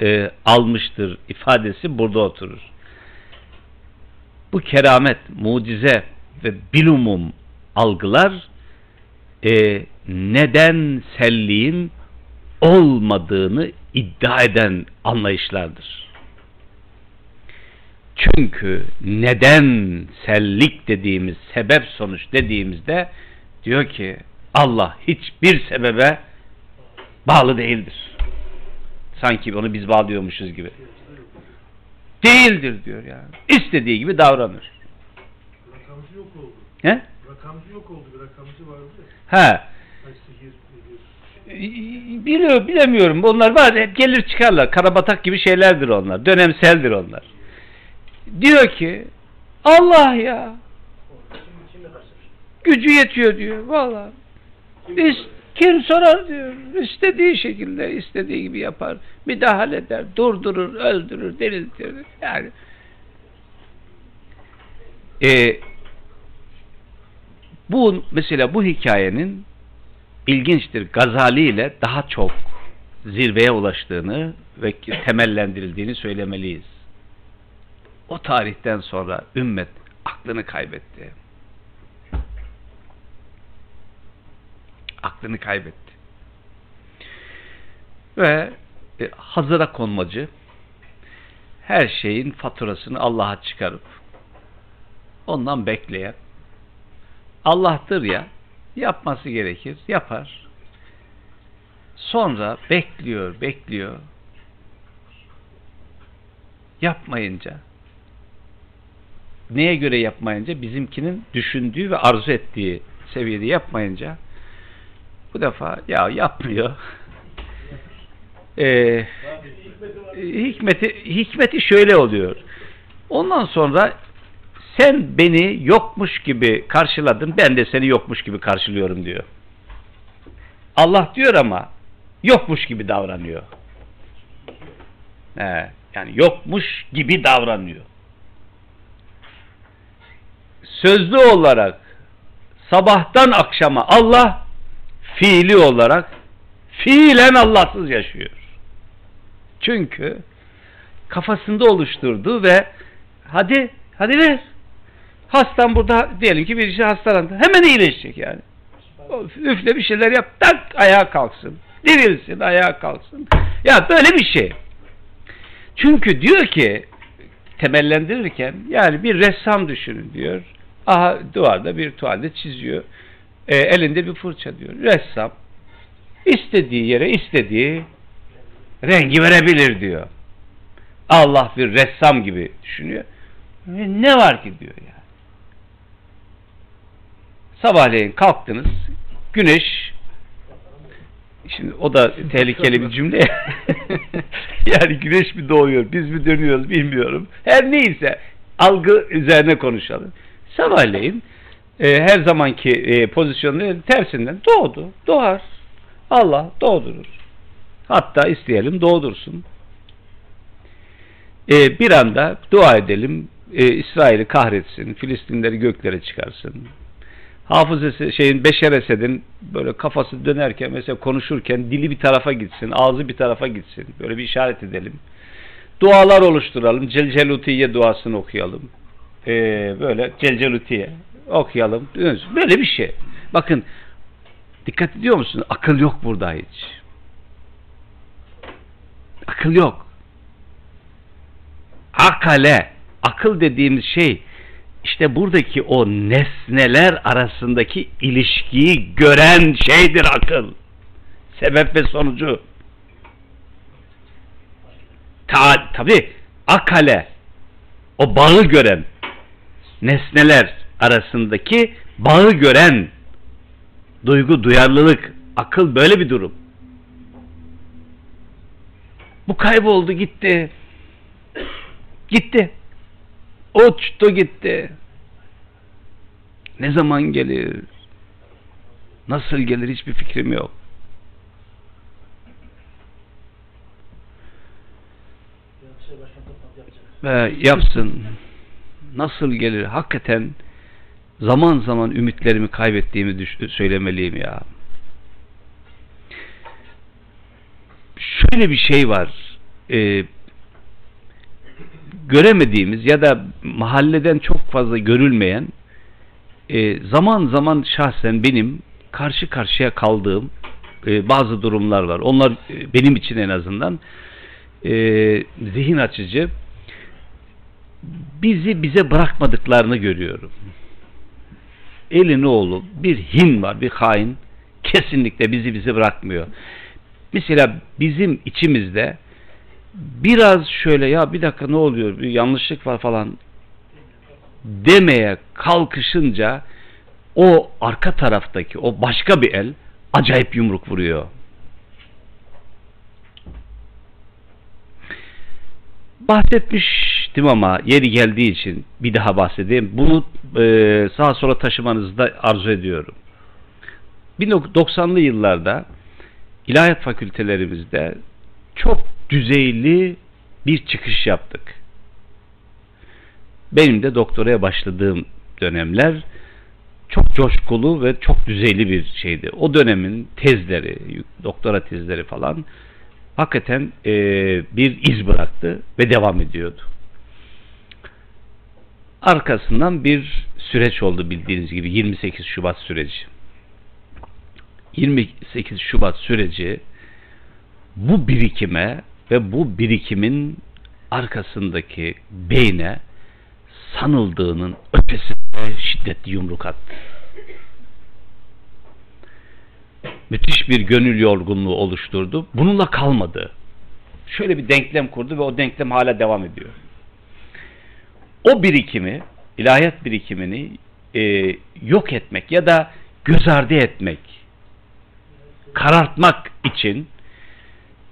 e, almıştır ifadesi burada oturur. Bu keramet, mucize ve bilumum algılar e, nedenselliğin olmadığını iddia eden anlayışlardır. Çünkü nedensellik dediğimiz, sebep sonuç dediğimizde diyor ki Allah hiçbir sebebe bağlı değildir. Sanki onu biz bağlıyormuşuz gibi. Değildir diyor yani. İstediği gibi davranır. Rakamcı yok oldu. He? Rakamcı yok oldu. Bir rakamcı vardı ya. He. Biliyor, bilemiyorum. Onlar var. Hep gelir çıkarlar. Karabatak gibi şeylerdir onlar. Dönemseldir onlar. Diyor ki Allah ya gücü yetiyor diyor. Vallahi. Biz, kim sorar diyor. İstediği şekilde istediği gibi yapar. Müdahale eder. Durdurur, öldürür, diriltir. Yani e, bu mesela bu hikayenin ilginçtir. Gazali ile daha çok zirveye ulaştığını ve temellendirildiğini söylemeliyiz. O tarihten sonra ümmet aklını kaybetti. Aklını kaybetti. Ve e, hazıra konmacı her şeyin faturasını Allah'a çıkarıp ondan bekleyen Allah'tır ya yapması gerekir yapar sonra bekliyor bekliyor yapmayınca neye göre yapmayınca? Bizimkinin düşündüğü ve arzu ettiği seviyede yapmayınca. Bu defa ya yapmıyor. Ee, hikmeti hikmeti şöyle oluyor. Ondan sonra sen beni yokmuş gibi karşıladın ben de seni yokmuş gibi karşılıyorum diyor. Allah diyor ama yokmuş gibi davranıyor. He, yani yokmuş gibi davranıyor sözlü olarak sabahtan akşama Allah fiili olarak fiilen Allahsız yaşıyor. Çünkü kafasında oluşturdu ve hadi hadi ver. Hastan burada diyelim ki bir şey hastalandı. Hemen iyileşecek yani. Üfle bir şeyler yap. Tak ayağa kalksın. Dirilsin ayağa kalksın. Ya böyle bir şey. Çünkü diyor ki temellendirirken yani bir ressam düşünün diyor. Aha duvarda bir tuvalde çiziyor. E, elinde bir fırça diyor. Ressam istediği yere istediği rengi verebilir diyor. Allah bir ressam gibi düşünüyor. E, ne var ki diyor yani. Sabahleyin kalktınız. Güneş Şimdi o da tehlikeli bir cümle. yani güneş mi doğuyor, biz mi dönüyoruz bilmiyorum. Her neyse algı üzerine konuşalım. Sabahleyin e, her zamanki e, pozisyonu tersinden doğdu. Doğar. Allah doğdurur. Hatta isteyelim doğdursun. E, bir anda dua edelim e, İsrail'i kahretsin, Filistinleri göklere çıkarsın. Hafızası şeyin Beşer Esed'in böyle kafası dönerken mesela konuşurken dili bir tarafa gitsin, ağzı bir tarafa gitsin. Böyle bir işaret edelim. Dualar oluşturalım. Celcelutiye duasını okuyalım. Ee, böyle Celcelutiye okuyalım. Böyle bir şey. Bakın dikkat ediyor musun? Akıl yok burada hiç. Akıl yok. Akale, akıl dediğimiz şey işte buradaki o nesneler arasındaki ilişkiyi gören şeydir akıl. Sebep ve sonucu. Ta, tabi akale o bağı gören nesneler arasındaki bağı gören duygu, duyarlılık, akıl böyle bir durum. Bu kayboldu gitti. Gitti. Uçtu gitti. Ne zaman gelir? Nasıl gelir hiçbir fikrim yok. Ve yapsın. Nasıl gelir? Hakikaten zaman zaman ümitlerimi kaybettiğimi söylemeliyim ya. Şöyle bir şey var. Ee, göremediğimiz ya da mahalleden çok fazla görülmeyen e, zaman zaman şahsen benim karşı karşıya kaldığım e, bazı durumlar var. Onlar e, benim için en azından e, zihin açıcı. Bizi bize bırakmadıklarını görüyorum. Elini oğlu bir hin var, bir hain kesinlikle bizi bize bırakmıyor. Mesela bizim içimizde biraz şöyle ya bir dakika ne oluyor bir yanlışlık var falan demeye kalkışınca o arka taraftaki o başka bir el acayip yumruk vuruyor. Bahsetmiştim ama yeri geldiği için bir daha bahsedeyim. Bunu e, sağa sola taşımanızı da arzu ediyorum. 1990'lı yıllarda ilahiyat fakültelerimizde çok düzeyli bir çıkış yaptık. Benim de doktoraya başladığım dönemler çok coşkulu ve çok düzeyli bir şeydi. O dönemin tezleri, doktora tezleri falan hakikaten e, bir iz bıraktı ve devam ediyordu. Arkasından bir süreç oldu bildiğiniz gibi 28 Şubat süreci. 28 Şubat süreci bu birikime ve bu birikimin arkasındaki beyne sanıldığının ötesinde şiddetli yumruk attı. Müthiş bir gönül yorgunluğu oluşturdu. Bununla kalmadı. Şöyle bir denklem kurdu ve o denklem hala devam ediyor. O birikimi, ilahiyat birikimini e, yok etmek ya da göz ardı etmek, karartmak için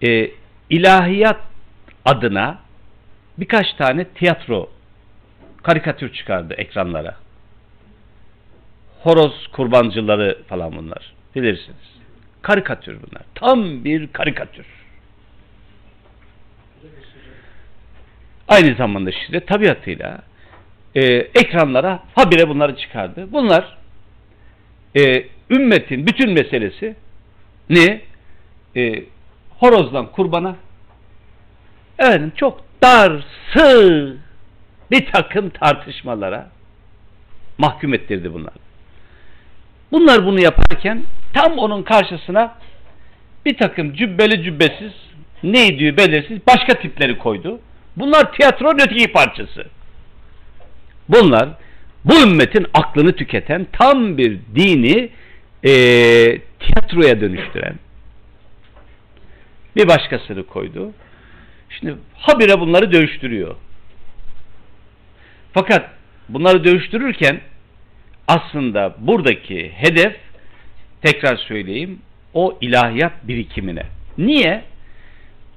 e, ilahiyat adına birkaç tane tiyatro karikatür çıkardı ekranlara. Horoz kurbancıları falan bunlar. Bilirsiniz. Karikatür bunlar. Tam bir karikatür. Aynı zamanda işte tabiatıyla e, ekranlara habire bunları çıkardı. Bunlar e, ümmetin bütün meselesi ne? E, horozdan kurbana efendim çok dar, sığ bir takım tartışmalara mahkum ettirdi bunlar. Bunlar bunu yaparken tam onun karşısına bir takım cübbeli cübbesiz ne diyor belirsiz başka tipleri koydu. Bunlar tiyatronun öteki parçası. Bunlar bu ümmetin aklını tüketen tam bir dini e, tiyatroya dönüştüren bir başkasını koydu. Şimdi habire bunları dövüştürüyor. Fakat bunları dövüştürürken aslında buradaki hedef tekrar söyleyeyim o ilahiyat birikimine. Niye?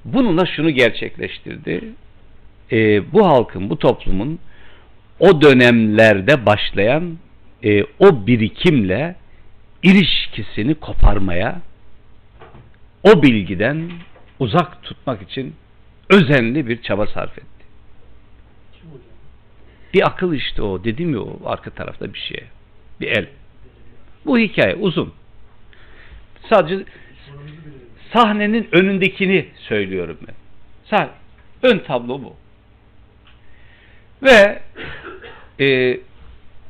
Bununla şunu gerçekleştirdi. Ee, bu halkın, bu toplumun o dönemlerde başlayan e, o birikimle ilişkisini koparmaya, o bilgiden uzak tutmak için özenli bir çaba sarf etti. Bir akıl işte o. Dedim ya o arka tarafta bir şey. Bir el. Bu hikaye uzun. Sadece sahnenin önündekini söylüyorum ben. Sahne. Ön tablo bu. Ve e,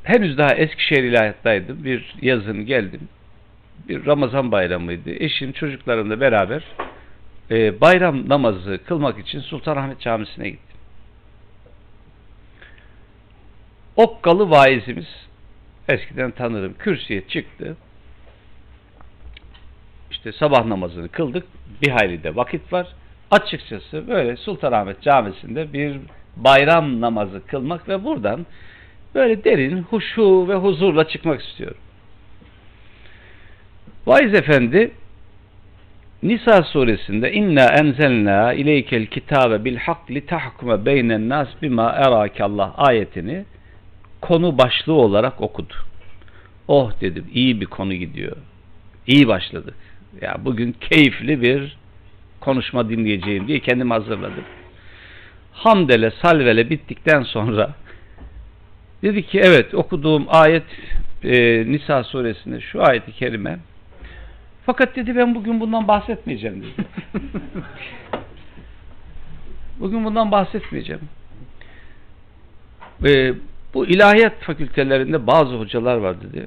henüz daha Eskişehir ilahiyattaydım. Bir yazın geldim. Bir Ramazan bayramıydı. Eşim çocuklarımla beraber e, bayram namazı kılmak için Sultanahmet Camisi'ne gittim. Okkalı vaizimiz eskiden tanırım kürsüye çıktı. İşte sabah namazını kıldık. Bir hayli de vakit var. Açıkçası böyle Sultanahmet Camisi'nde bir bayram namazı kılmak ve buradan böyle derin huşu ve huzurla çıkmak istiyorum. Vaiz Efendi Nisa suresinde inna enzelna ileykel kitabe bil hak li tahkume beynen nas bima erakallah ayetini konu başlığı olarak okudu. Oh dedim iyi bir konu gidiyor. İyi başladık. Ya bugün keyifli bir konuşma dinleyeceğim diye kendimi hazırladım. Hamdele salvele bittikten sonra dedi ki evet okuduğum ayet e, Nisa suresinde şu ayeti kerime fakat dedi ben bugün bundan bahsetmeyeceğim dedi. bugün bundan bahsetmeyeceğim. Ee, bu ilahiyat fakültelerinde bazı hocalar var dedi.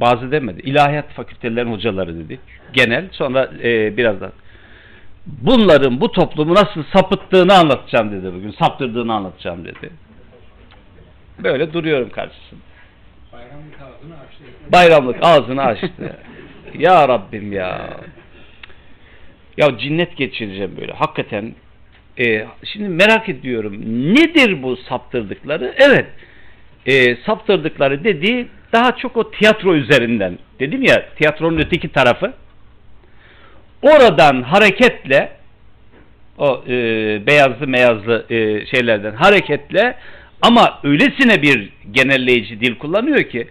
Bazı demedi. İlahiyat fakültelerinin hocaları dedi. Genel. Sonra e, birazdan. Bunların bu toplumu nasıl sapıttığını anlatacağım dedi bugün. Saptırdığını anlatacağım dedi. Böyle duruyorum karşısında. Bayramlık ağzını açtı. Bayramlık ağzını açtı. ya Rabbim ya. Ya cinnet geçireceğim böyle. Hakikaten e, şimdi merak ediyorum. Nedir bu saptırdıkları? Evet. E, saptırdıkları dediği daha çok o tiyatro üzerinden. Dedim ya tiyatronun öteki tarafı. Oradan hareketle o e, beyazlı meyazlı e, şeylerden hareketle ama öylesine bir genelleyici dil kullanıyor ki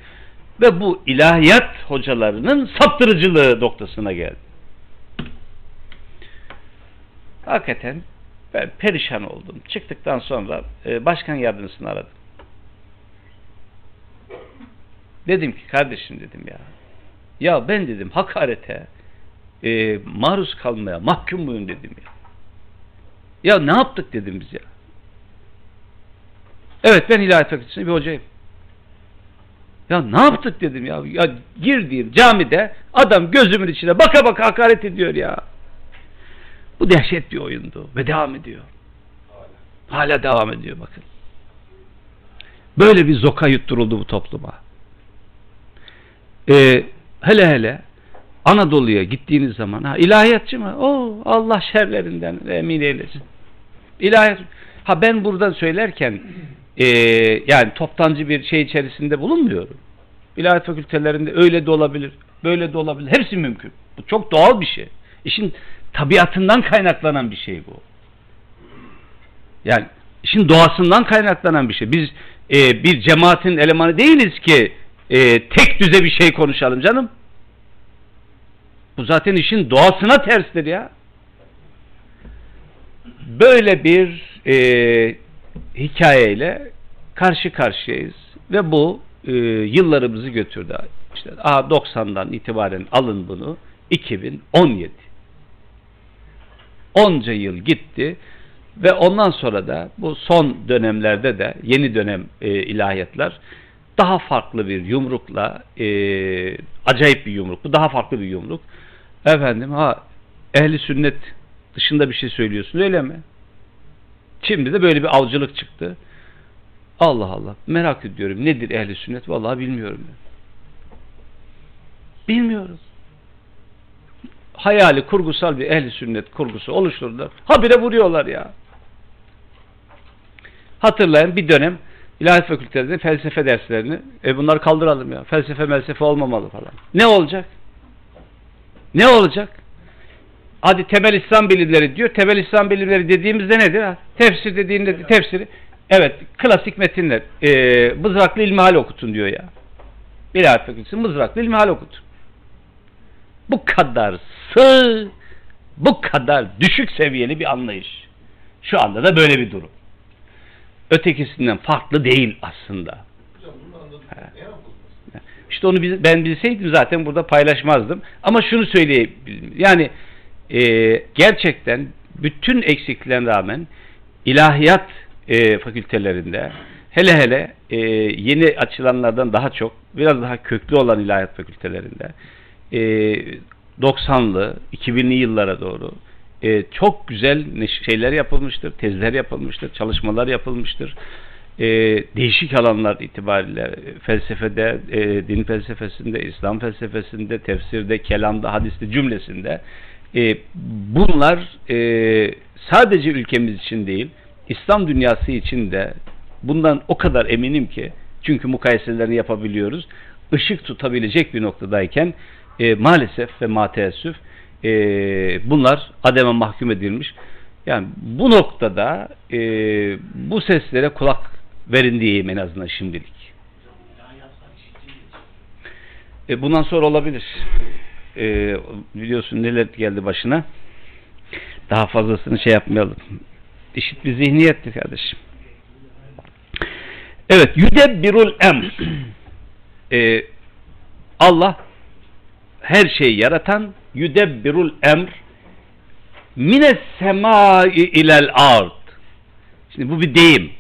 ve bu ilahiyat hocalarının saptırıcılığı noktasına geldi. Hakikaten ben perişan oldum. Çıktıktan sonra e, başkan yardımcısını aradım. Dedim ki kardeşim dedim ya. Ya ben dedim hakarete e, maruz kalmaya mahkum muyum dedim ya. Ya ne yaptık dedim biz ya. Evet ben ilahiyat fakültesinde bir hocayım. Ya ne yaptık dedim ya. Ya girdiğim camide adam gözümün içine baka baka hakaret ediyor ya. Bu dehşet bir oyundu ve devam ediyor. Hala devam ediyor bakın. Böyle bir zoka yutturuldu bu topluma. Ee, hele hele Anadolu'ya gittiğiniz zaman ha, ilahiyatçı mı? O Allah şerlerinden emin eylesin. İlahiyat. Ha ben buradan söylerken e, yani toptancı bir şey içerisinde bulunmuyorum. İlahiyat fakültelerinde öyle de olabilir, böyle de olabilir. Hepsi mümkün. Bu çok doğal bir şey. İşin tabiatından kaynaklanan bir şey bu. Yani işin doğasından kaynaklanan bir şey. Biz e, bir cemaatin elemanı değiliz ki e, tek düze bir şey konuşalım canım. Bu zaten işin doğasına terstir ya. Böyle bir e, hikayeyle karşı karşıyayız ve bu e, yıllarımızı götürdü. İşte a 90'dan itibaren alın bunu 2017. Onca yıl gitti ve ondan sonra da bu son dönemlerde de yeni dönem e, ilahiyatlar daha farklı bir yumrukla e, acayip bir yumruk bu daha farklı bir yumruk efendim ha ehli sünnet dışında bir şey söylüyorsun öyle mi? Şimdi de böyle bir avcılık çıktı. Allah Allah. Merak ediyorum. Nedir ehli sünnet? Vallahi bilmiyorum. Ben. Bilmiyorum. Hayali, kurgusal bir ehli sünnet kurgusu oluşturdular. Habire vuruyorlar ya. Hatırlayın bir dönem İlahiyat fakültelerinde felsefe derslerini e bunları kaldıralım ya. Felsefe melsefe olmamalı falan. Ne olacak? Ne olacak? Hadi temel İslam bilimleri diyor. Temel İslam bilimleri dediğimizde nedir? Tefsir dediğinde tefsiri. Evet, klasik metinler. Ee, mızraklı ilmihal okutun diyor ya. İlahiyat fakültesi mızraklı ilmihal okutun. Bu kadar sığ, bu kadar düşük seviyeli bir anlayış. Şu anda da böyle bir durum. Ötekisinden farklı değil aslında. İşte onu ben bilseydim zaten burada paylaşmazdım. Ama şunu söyleyebilirim. Yani e, gerçekten bütün eksikliklerine rağmen ilahiyat e, fakültelerinde hele hele e, yeni açılanlardan daha çok biraz daha köklü olan ilahiyat fakültelerinde e, 90'lı 2000'li yıllara doğru e, çok güzel şeyler yapılmıştır, tezler yapılmıştır, çalışmalar yapılmıştır. E, değişik alanlar itibariyle felsefede, e, din felsefesinde, İslam felsefesinde, tefsirde, kelamda, hadiste cümlesinde e, bunlar e, sadece ülkemiz için değil, İslam dünyası için de bundan o kadar eminim ki çünkü mukayeselerini yapabiliyoruz. Işık tutabilecek bir noktadayken e, maalesef ve mateessüf e, bunlar ademe mahkum edilmiş. Yani bu noktada e, bu seslere kulak verin diyeyim en azından şimdilik. E, bundan sonra olabilir. E, biliyorsun neler geldi başına. Daha fazlasını şey yapmayalım. Eşit bir zihniyettir kardeşim. Evet, yüdebbirul emr. Ee, Allah her şeyi yaratan yüdebbirul emr mines semai ilel ard. Şimdi bu bir deyim.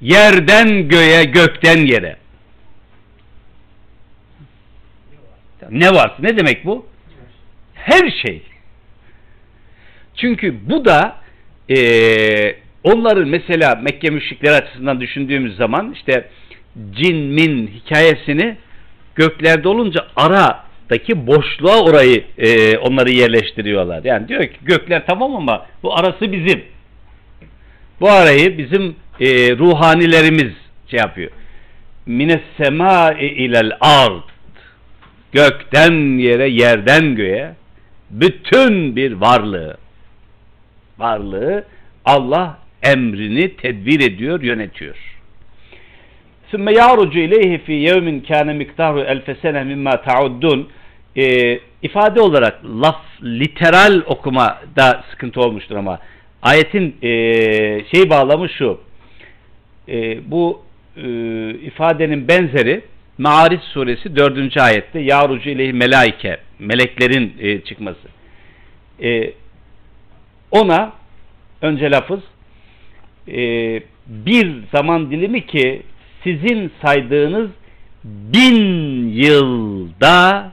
Yerden göğe, gökten yere. Ne var? Ne demek bu? Her şey. Çünkü bu da e, onların mesela Mekke müşrikleri açısından düşündüğümüz zaman işte cin min hikayesini göklerde olunca arasındaki boşluğa orayı e, onları yerleştiriyorlar. Yani diyor ki gökler tamam ama bu arası bizim. Bu arayı bizim e, ruhanilerimiz şey yapıyor. Mine sema ilel ard. Gökten yere, yerden göğe bütün bir varlığı varlığı Allah emrini tedbir ediyor, yönetiyor. Sümme yarucu ileyhi fi yevmin kâne miktaru elfe sene mimma ta'uddun e, ifade olarak laf literal okumada sıkıntı olmuştur ama ayetin e, şey bağlamı şu e, bu e, ifadenin benzeri Maariz suresi 4. ayette yavrucu ileyhi melaike meleklerin e, çıkması e, ona önce lafız e, bir zaman dilimi ki sizin saydığınız bin yılda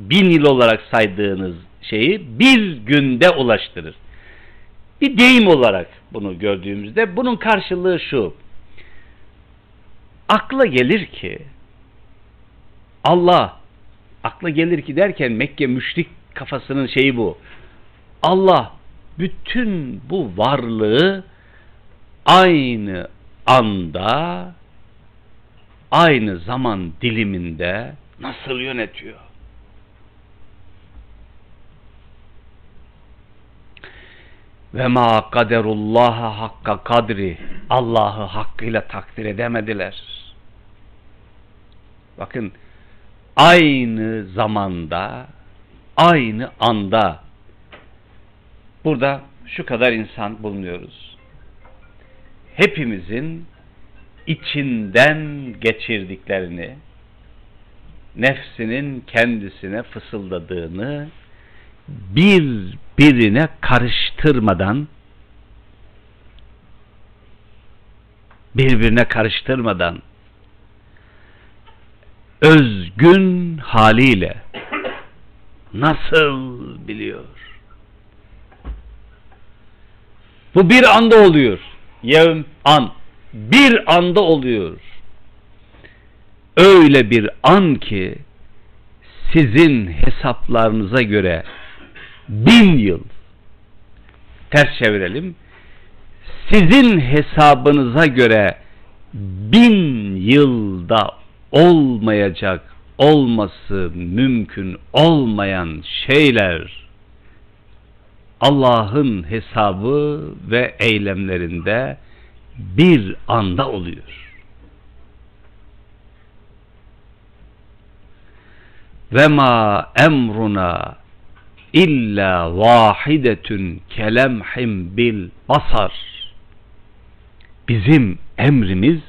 bin yıl olarak saydığınız şeyi bir günde ulaştırır. Bir deyim olarak bunu gördüğümüzde bunun karşılığı şu. Akla gelir ki Allah akla gelir ki derken Mekke müşrik kafasının şeyi bu. Allah bütün bu varlığı aynı anda aynı zaman diliminde nasıl yönetiyor? Ve ma kaderullaha hakka kadri Allah'ı hakkıyla takdir edemediler. Bakın aynı zamanda aynı anda burada şu kadar insan bulunuyoruz. Hepimizin içinden geçirdiklerini nefsinin kendisine fısıldadığını birbirine karıştırmadan birbirine karıştırmadan özgün haliyle nasıl biliyor? Bu bir anda oluyor. Yevm an. Bir anda oluyor. Öyle bir an ki sizin hesaplarınıza göre bin yıl ters çevirelim sizin hesabınıza göre bin yılda olmayacak olması mümkün olmayan şeyler Allah'ın hesabı ve eylemlerinde bir anda oluyor. Ve ma emruna illa vahidetun kelemhim bil basar. Bizim emrimiz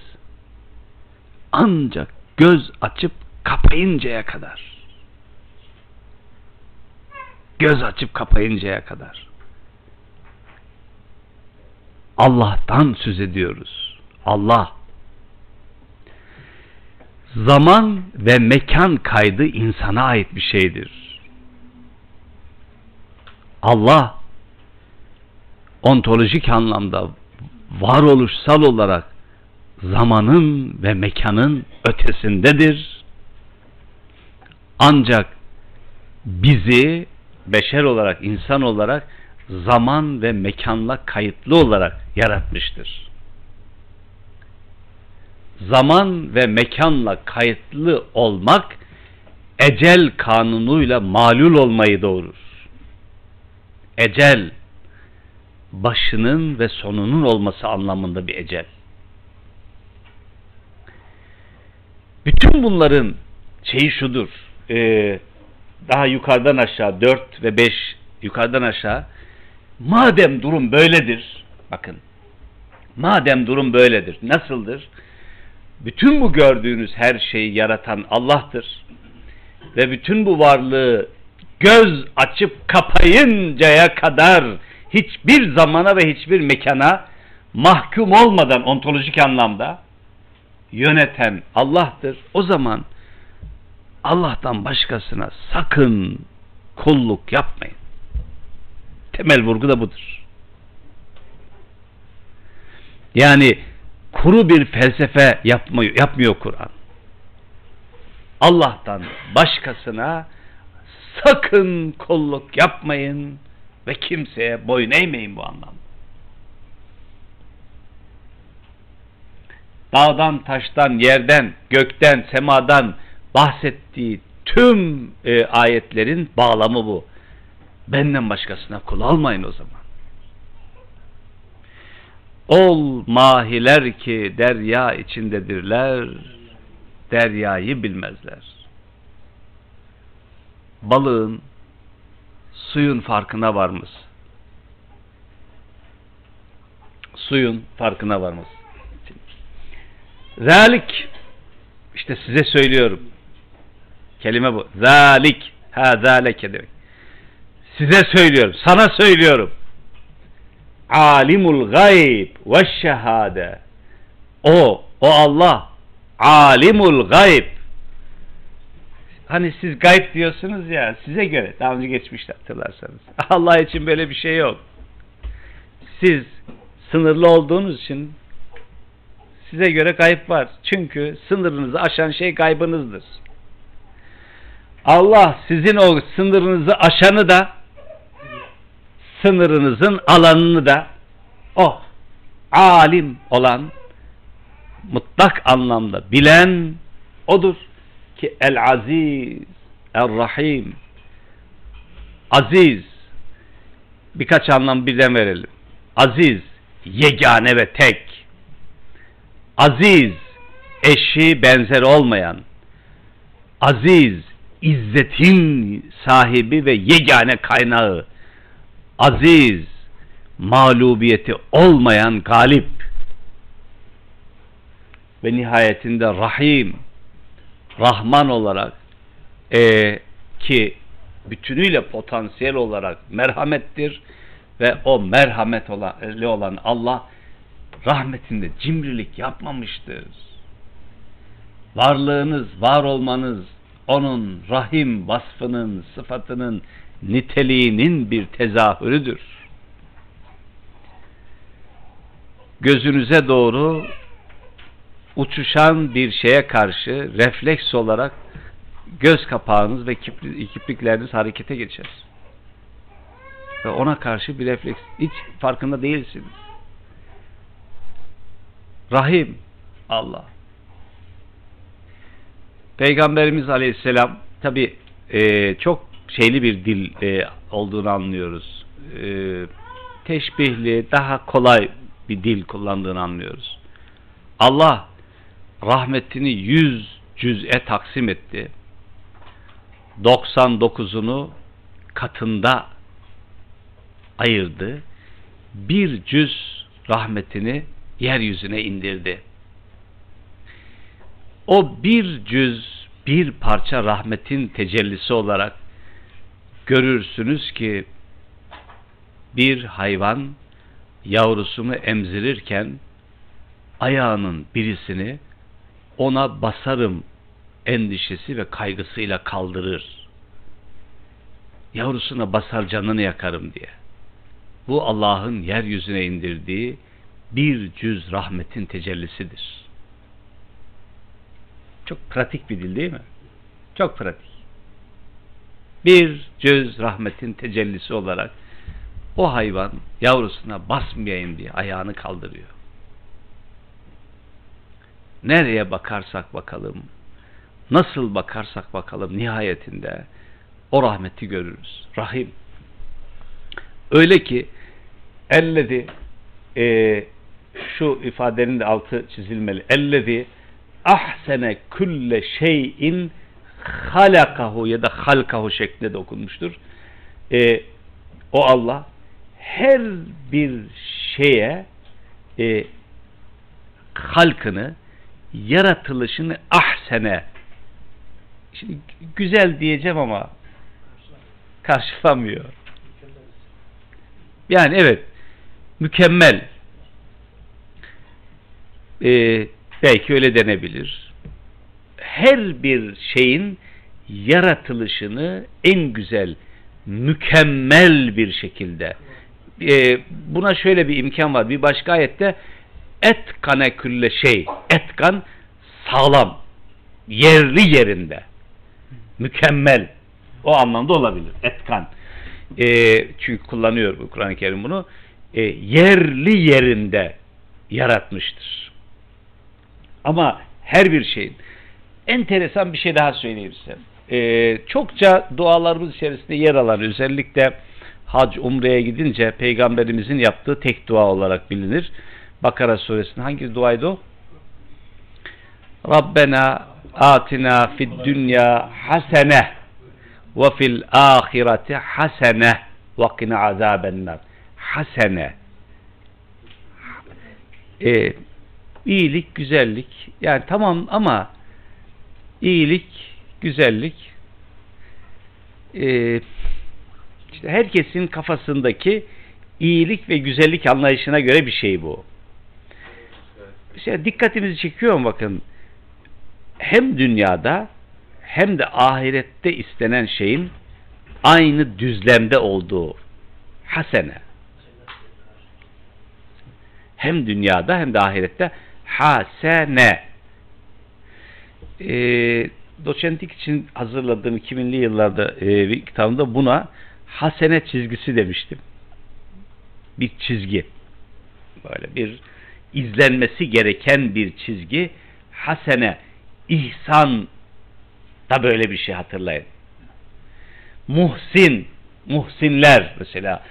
ancak göz açıp kapayıncaya kadar. Göz açıp kapayıncaya kadar. Allah'tan söz ediyoruz. Allah zaman ve mekan kaydı insana ait bir şeydir. Allah ontolojik anlamda varoluşsal olarak zamanın ve mekanın ötesindedir. Ancak bizi beşer olarak, insan olarak zaman ve mekanla kayıtlı olarak yaratmıştır. Zaman ve mekanla kayıtlı olmak ecel kanunuyla malul olmayı doğurur. Ecel başının ve sonunun olması anlamında bir ecel. Bütün bunların şeyi şudur. E, daha yukarıdan aşağı 4 ve 5 yukarıdan aşağı madem durum böyledir bakın madem durum böyledir nasıldır? Bütün bu gördüğünüz her şeyi yaratan Allah'tır. Ve bütün bu varlığı göz açıp kapayıncaya kadar hiçbir zamana ve hiçbir mekana mahkum olmadan ontolojik anlamda yöneten Allah'tır. O zaman Allah'tan başkasına sakın kulluk yapmayın. Temel vurgu da budur. Yani kuru bir felsefe yapmıyor, yapmıyor Kur'an. Allah'tan başkasına sakın kolluk yapmayın ve kimseye boyun eğmeyin bu anlamda. Dağdan, taştan, yerden, gökten, semadan bahsettiği tüm e, ayetlerin bağlamı bu. Benden başkasına kul almayın o zaman. Ol mahiler ki derya içindedirler, deryayı bilmezler. Balığın suyun farkına varmış. Suyun farkına varmış. Zalik işte size söylüyorum. Kelime bu. Zalik. Ha zaleke demek. Size söylüyorum. Sana söylüyorum. Alimul gayb ve şehade. O, o Allah. Alimul gayb. Hani siz gayb diyorsunuz ya size göre daha önce geçmişte hatırlarsanız. Allah için böyle bir şey yok. Siz sınırlı olduğunuz için size göre gayb var. Çünkü sınırınızı aşan şey gaybınızdır. Allah sizin o sınırınızı aşanı da sınırınızın alanını da o alim olan mutlak anlamda bilen odur ki el aziz el rahim. Aziz. Birkaç anlam birden verelim. Aziz yegane ve tek. Aziz eşi benzer olmayan. Aziz izzetin sahibi ve yegane kaynağı. Aziz mağlubiyeti olmayan galip. Ve nihayetinde rahim rahman olarak e, ki bütünüyle potansiyel olarak merhamettir ve o merhametli olan Allah rahmetinde cimrilik yapmamıştır. Varlığınız, var olmanız onun rahim vasfının, sıfatının, niteliğinin bir tezahürüdür. Gözünüze doğru uçuşan bir şeye karşı refleks olarak göz kapağınız ve kiplikleriniz harekete geçer. Ve ona karşı bir refleks. Hiç farkında değilsiniz. Rahim Allah. Peygamberimiz Aleyhisselam tabi e, çok şeyli bir dil e, olduğunu anlıyoruz. E, teşbihli, daha kolay bir dil kullandığını anlıyoruz. Allah rahmetini yüz cüz'e taksim etti. 99'unu katında ayırdı. Bir cüz rahmetini yeryüzüne indirdi. O bir cüz, bir parça rahmetin tecellisi olarak görürsünüz ki bir hayvan yavrusunu emzirirken ayağının birisini ona basarım endişesi ve kaygısıyla kaldırır. Yavrusuna basar canını yakarım diye. Bu Allah'ın yeryüzüne indirdiği bir cüz rahmetin tecellisidir. Çok pratik bir dil değil mi? Çok pratik. Bir cüz rahmetin tecellisi olarak o hayvan yavrusuna basmayayım diye ayağını kaldırıyor. Nereye bakarsak bakalım, nasıl bakarsak bakalım nihayetinde o rahmeti görürüz. Rahim. Öyle ki ellezi e, şu ifadenin de altı çizilmeli. Ellezi ahsene külle şeyin halakahu ya da halkahu şeklinde de okunmuştur. E, o Allah her bir şeye e, halkını yaratılışını ahsene şimdi güzel diyeceğim ama karşılamıyor. Yani evet mükemmel e, belki öyle denebilir. Her bir şeyin yaratılışını en güzel, mükemmel bir şekilde e, buna şöyle bir imkan var. Bir başka ayette etkane külle şey. Etkan sağlam. Yerli yerinde. Mükemmel. O anlamda olabilir. Etkan. E, çünkü kullanıyor bu Kur'an-ı Kerim bunu. E, yerli yerinde yaratmıştır. Ama her bir şeyin enteresan bir şey daha söyleyeyim size. Ee, çokça dualarımız içerisinde yer alan özellikle hac umreye gidince peygamberimizin yaptığı tek dua olarak bilinir. Bakara suresinin hangi duaydı o? Rabbena atina fid dünya hasene ve fil ahireti hasene ve qina azabennar. Hasene. Ee, iyilik, güzellik. Yani tamam ama iyilik, güzellik e, işte herkesin kafasındaki iyilik ve güzellik anlayışına göre bir şey bu. İşte dikkatinizi çekiyor bakın hem dünyada hem de ahirette istenen şeyin aynı düzlemde olduğu hasene hem dünyada hem de ahirette hasene e, doçentlik için hazırladığım 2000'li yıllarda e, bir kitabımda buna hasene çizgisi demiştim. Bir çizgi. Böyle bir izlenmesi gereken bir çizgi. Hasene, ihsan da böyle bir şey hatırlayın. Muhsin, muhsinler mesela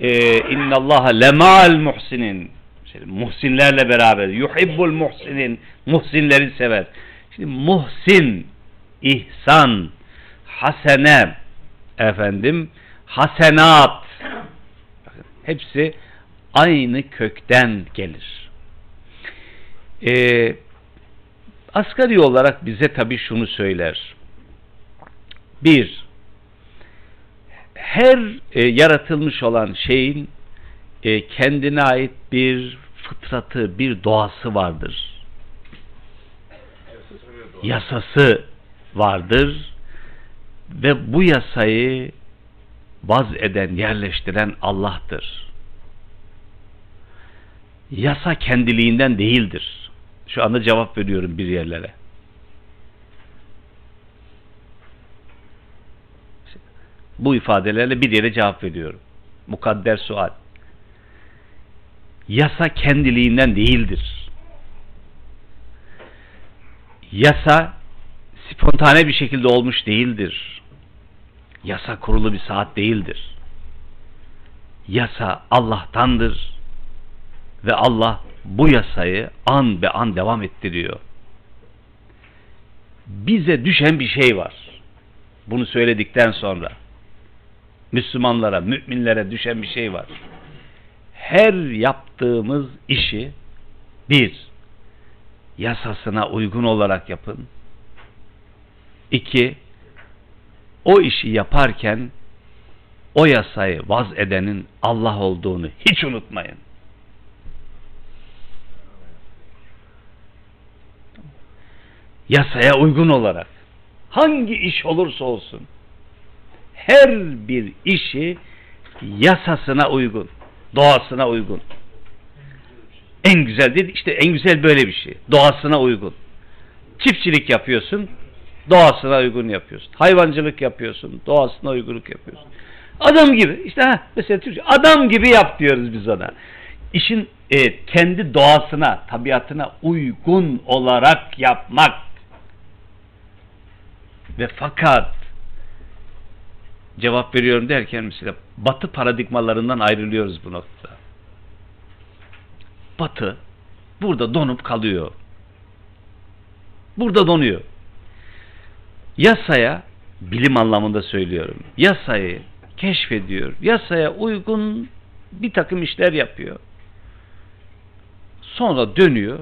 e, innallaha lema'al muhsinin mesela muhsinlerle beraber yuhibbul muhsinin muhsinleri sever. Şimdi muhsin, ihsan, hasene, efendim, hasenat, hepsi aynı kökten gelir. Ee, asgari olarak bize tabi şunu söyler. Bir, her e, yaratılmış olan şeyin e, kendine ait bir fıtratı, bir doğası vardır yasası vardır ve bu yasayı vaz eden, yerleştiren Allah'tır. Yasa kendiliğinden değildir. Şu anda cevap veriyorum bir yerlere. Bu ifadelerle bir yere cevap veriyorum. Mukadder sual. Yasa kendiliğinden değildir Yasa spontane bir şekilde olmuş değildir. Yasa kurulu bir saat değildir. Yasa Allah'tandır ve Allah bu yasayı an be an devam ettiriyor. Bize düşen bir şey var. Bunu söyledikten sonra Müslümanlara, müminlere düşen bir şey var. Her yaptığımız işi bir, yasasına uygun olarak yapın. İki, o işi yaparken o yasayı vaz edenin Allah olduğunu hiç unutmayın. Yasaya uygun olarak hangi iş olursa olsun her bir işi yasasına uygun, doğasına uygun. En güzel dedi işte en güzel böyle bir şey. Doğasına uygun. Çiftçilik yapıyorsun, doğasına uygun yapıyorsun. Hayvancılık yapıyorsun, doğasına uygunluk yapıyorsun. Adam gibi işte ha, mesela Türkçe adam gibi yap diyoruz biz ona. İşin e, kendi doğasına, tabiatına uygun olarak yapmak. Ve fakat cevap veriyorum derken mesela batı paradigmalarından ayrılıyoruz bu noktada. Batı burada donup kalıyor. Burada donuyor. Yasaya bilim anlamında söylüyorum. Yasayı keşfediyor. Yasaya uygun bir takım işler yapıyor. Sonra dönüyor.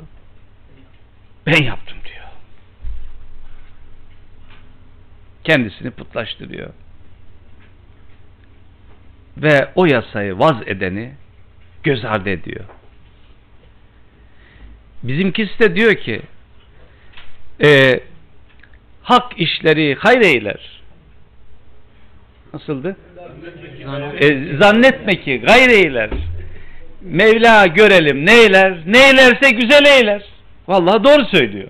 Ben yaptım diyor. Kendisini putlaştırıyor. Ve o yasayı vaz edeni göz ardı ediyor. Bizimkisi de diyor ki e, hak işleri hayreyler. Nasıldı? E, zannetme ki gayreyler. Mevla görelim neyler, neylerse güzel eyler. Vallahi doğru söylüyor.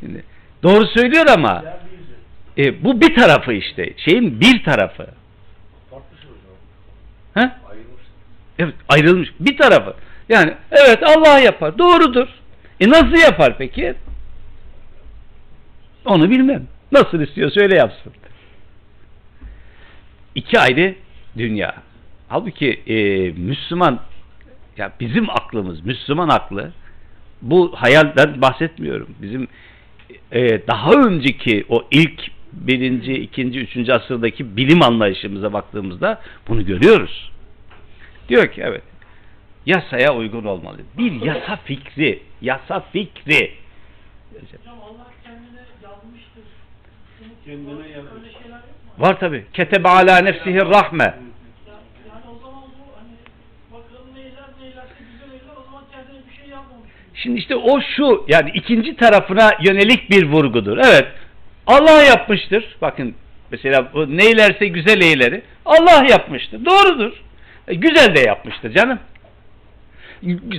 Şimdi, doğru söylüyor ama. E, bu bir tarafı işte. Şeyin bir tarafı. Ha? Ayrılmış. Evet, ayrılmış. Bir tarafı. Yani evet Allah yapar. Doğrudur. E nasıl yapar peki? Onu bilmem. Nasıl istiyorsa öyle yapsın. İki ayrı dünya. Halbuki e, Müslüman ya bizim aklımız, Müslüman aklı bu hayalden bahsetmiyorum. Bizim e, daha önceki o ilk birinci, ikinci, üçüncü asırdaki bilim anlayışımıza baktığımızda bunu görüyoruz. Diyor ki evet yasaya uygun olmalı. Bir yasa fikri, yasa fikri. Hocam Allah kendine yazmıştır. Kendine yazmış. Var tabi. Ketebe ala nefsihi rahme. Şimdi işte o şu yani ikinci tarafına yönelik bir vurgudur. Evet Allah yapmıştır. Bakın mesela neylerse güzel eyleri Allah yapmıştır. Doğrudur. E, güzel de yapmıştır canım.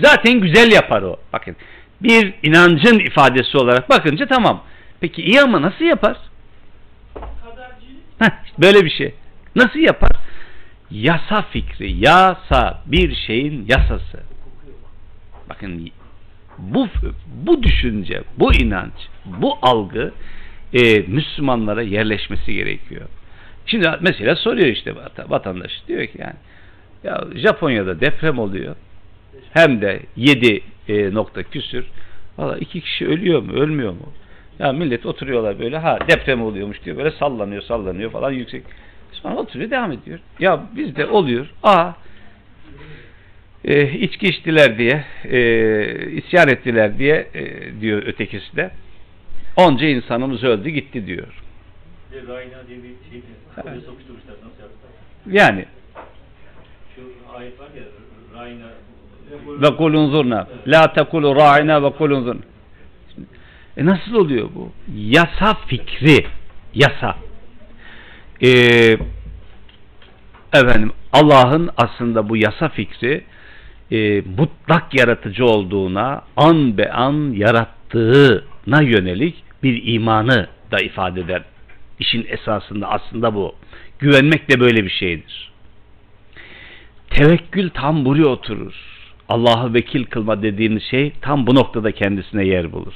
Zaten güzel yapar o. Bakın bir inancın ifadesi olarak bakınca tamam. Peki iyi ama nasıl yapar? Heh, işte böyle bir şey. Nasıl yapar? Yasa fikri, yasa bir şeyin yasası. Bakın bu bu düşünce, bu inanç, bu algı e, Müslümanlara yerleşmesi gerekiyor. Şimdi mesela soruyor işte vata- vatandaş diyor ki yani ya Japonya'da deprem oluyor. Hem de 7 e, nokta küsür. Valla iki kişi ölüyor mu, ölmüyor mu? Ya millet oturuyorlar böyle ha deprem oluyormuş diyor böyle sallanıyor sallanıyor falan yüksek. Sonra oturuyor devam ediyor. Ya bizde oluyor. Aa e, içki içtiler diye e, isyan ettiler diye e, diyor ötekisi de. Onca insanımız öldü gitti diyor. Şey? Yani. Ve kulun zurna. La tekulu ra'ina ve kulun zurna. E nasıl oluyor bu? Yasa fikri. Yasa. Ee, efendim Allah'ın aslında bu yasa fikri e, mutlak yaratıcı olduğuna an be an yarattığına yönelik bir imanı da ifade eder. İşin esasında aslında bu. Güvenmek de böyle bir şeydir. Tevekkül tam buraya oturur. Allah'ı vekil kılma dediğimiz şey tam bu noktada kendisine yer bulur.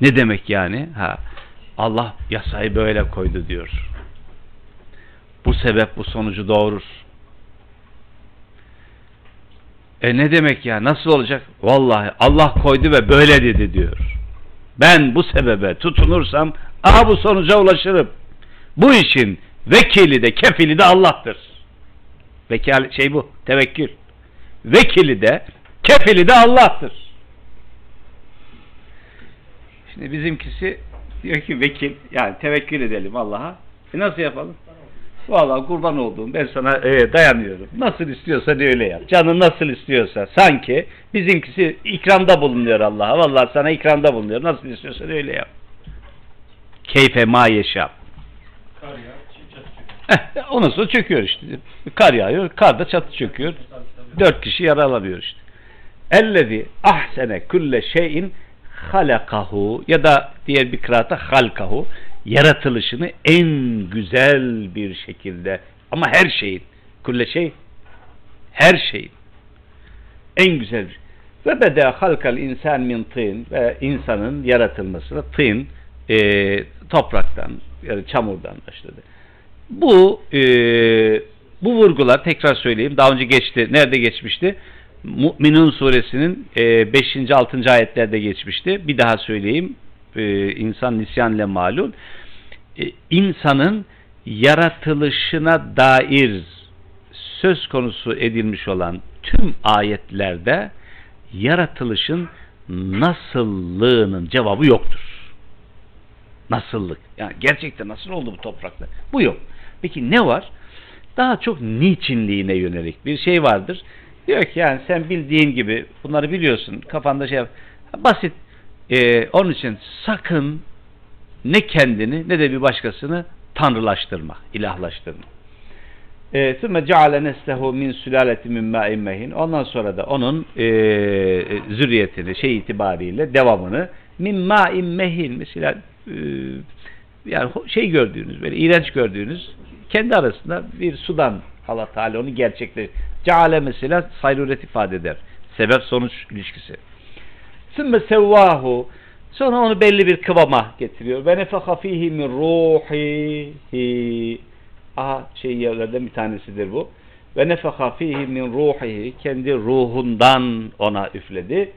Ne demek yani? Ha, Allah yasayı böyle koydu diyor. Bu sebep bu sonucu doğurur. E ne demek ya? Nasıl olacak? Vallahi Allah koydu ve böyle dedi diyor. Ben bu sebebe tutunursam aha bu sonuca ulaşırım. Bu işin vekili de kefili de Allah'tır. Vekal şey bu, tevekkül. Vekili de kefili de Allah'tır. Şimdi bizimkisi diyor ki vekil yani tevekkül edelim Allah'a. E nasıl yapalım? Vallahi kurban olduğum ben sana e, dayanıyorum. Nasıl istiyorsan öyle yap. Canın nasıl istiyorsa sanki bizimkisi ikramda bulunuyor Allah'a. Vallahi sana ikramda bulunuyor. Nasıl istiyorsan öyle yap. Keyfe ma yeşap. kar. Eh, ondan sonra çöküyor işte. Kar yağıyor, kar da çatı çöküyor. Dört kişi yaralanıyor işte. Ellezi ahsene külle şeyin halakahu ya da diğer bir kıraata halkahu yaratılışını en güzel bir şekilde ama her şeyin külle şey her şeyin en güzel ve beda halkal insan min tın ve insanın yaratılmasına tın e, topraktan yani çamurdan başladı. Bu e, bu vurgular tekrar söyleyeyim. Daha önce geçti. Nerede geçmişti? Mü'minun suresinin 5. E, 6. ayetlerde geçmişti. Bir daha söyleyeyim. E, insan nisyanle malul. E, insanın yaratılışına dair söz konusu edilmiş olan tüm ayetlerde yaratılışın nasıllığının cevabı yoktur. Nasıllık. Yani gerçekten nasıl oldu bu toprakta? Bu yok. Peki ne var? Daha çok niçinliğine yönelik bir şey vardır. Diyor ki yani sen bildiğin gibi bunları biliyorsun. Kafanda şey yap. Basit. Ee, onun için sakın ne kendini ne de bir başkasını tanrılaştırma, ilahlaştırma. Sümme ceale neslehu min sülaleti min ma'in mehin. Ondan sonra da onun e, e zürriyetini şey itibariyle devamını min ma'in mehin mesela e, yani şey gördüğünüz böyle iğrenç gördüğünüz kendi arasında bir sudan Allah Teala onu gerçekleştir. Ceale mesela sayruret ifade eder. Sebep sonuç ilişkisi. Sümme sevvahu sonra onu belli bir kıvama getiriyor. Ve nefaka fihi min ruhihi aha şey yerlerden bir tanesidir bu. Ve nefaka fihi min ruhihi kendi ruhundan ona üfledi.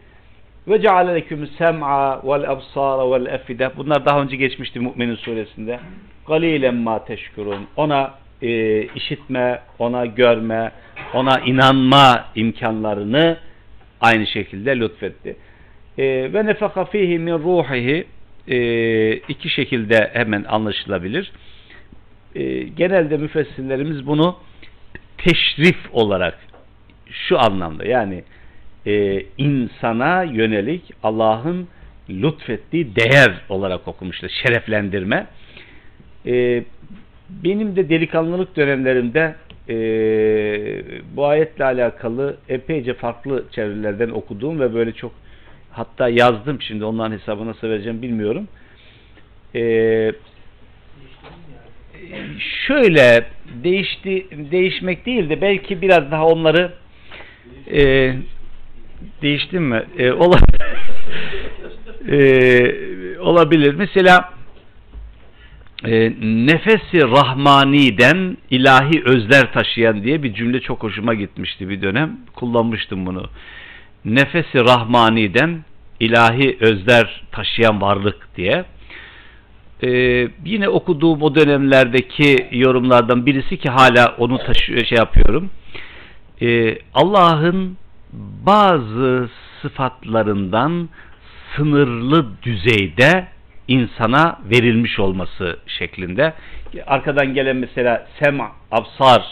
Ve ceale leküm sem'a vel absara vel efide. Bunlar daha önce geçmişti Mü'minin suresinde. Galilen ma teşkurun. Ona e, işitme, ona görme, ona inanma imkanlarını aynı şekilde lütfetti. E, ve nefaka fihi min ruhihi e, iki şekilde hemen anlaşılabilir. E, genelde müfessirlerimiz bunu teşrif olarak şu anlamda yani e, insana yönelik Allah'ın lütfettiği değer olarak okumuşlar. Şereflendirme. E, benim de delikanlılık dönemlerimde e, bu ayetle alakalı epeyce farklı çevrelerden okuduğum ve böyle çok hatta yazdım şimdi onların hesabını nasıl vereceğim bilmiyorum. E, şöyle değişti değişmek değil de belki biraz daha onları e, değiştim mi? E, ola, e, olabilir. Mesela e, nefesi rahmaniden ilahi özler taşıyan diye bir cümle çok hoşuma gitmişti bir dönem. Kullanmıştım bunu. Nefesi rahmaniden ilahi özler taşıyan varlık diye. Ee, yine okuduğum o dönemlerdeki yorumlardan birisi ki hala onu taşıyor, şey yapıyorum. Ee, Allah'ın bazı sıfatlarından sınırlı düzeyde insana verilmiş olması şeklinde. Arkadan gelen mesela sema, absar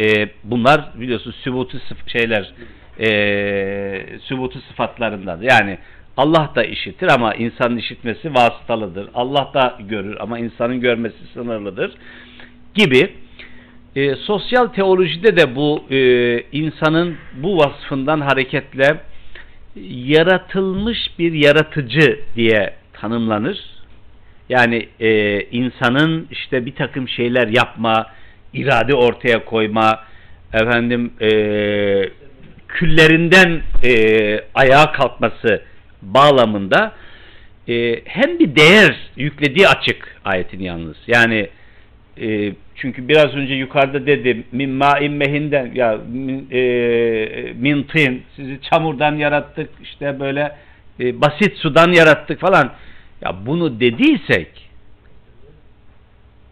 e, bunlar biliyorsun sübutu şeyler e, sübutu sıfatlarından. Yani Allah da işitir ama insanın işitmesi vasıtalıdır. Allah da görür ama insanın görmesi sınırlıdır gibi. E, sosyal teolojide de bu e, insanın bu vasfından hareketle yaratılmış bir yaratıcı diye tanımlanır. Yani e, insanın işte bir takım şeyler yapma, irade ortaya koyma, efendim e, küllerinden e, ayağa kalkması bağlamında e, hem bir değer yüklediği açık ayetin yalnız. Yani e, çünkü biraz önce yukarıda dedim min ma'in mehinden ya min, e, min tin sizi çamurdan yarattık işte böyle e, basit sudan yarattık falan. Ya bunu dediysek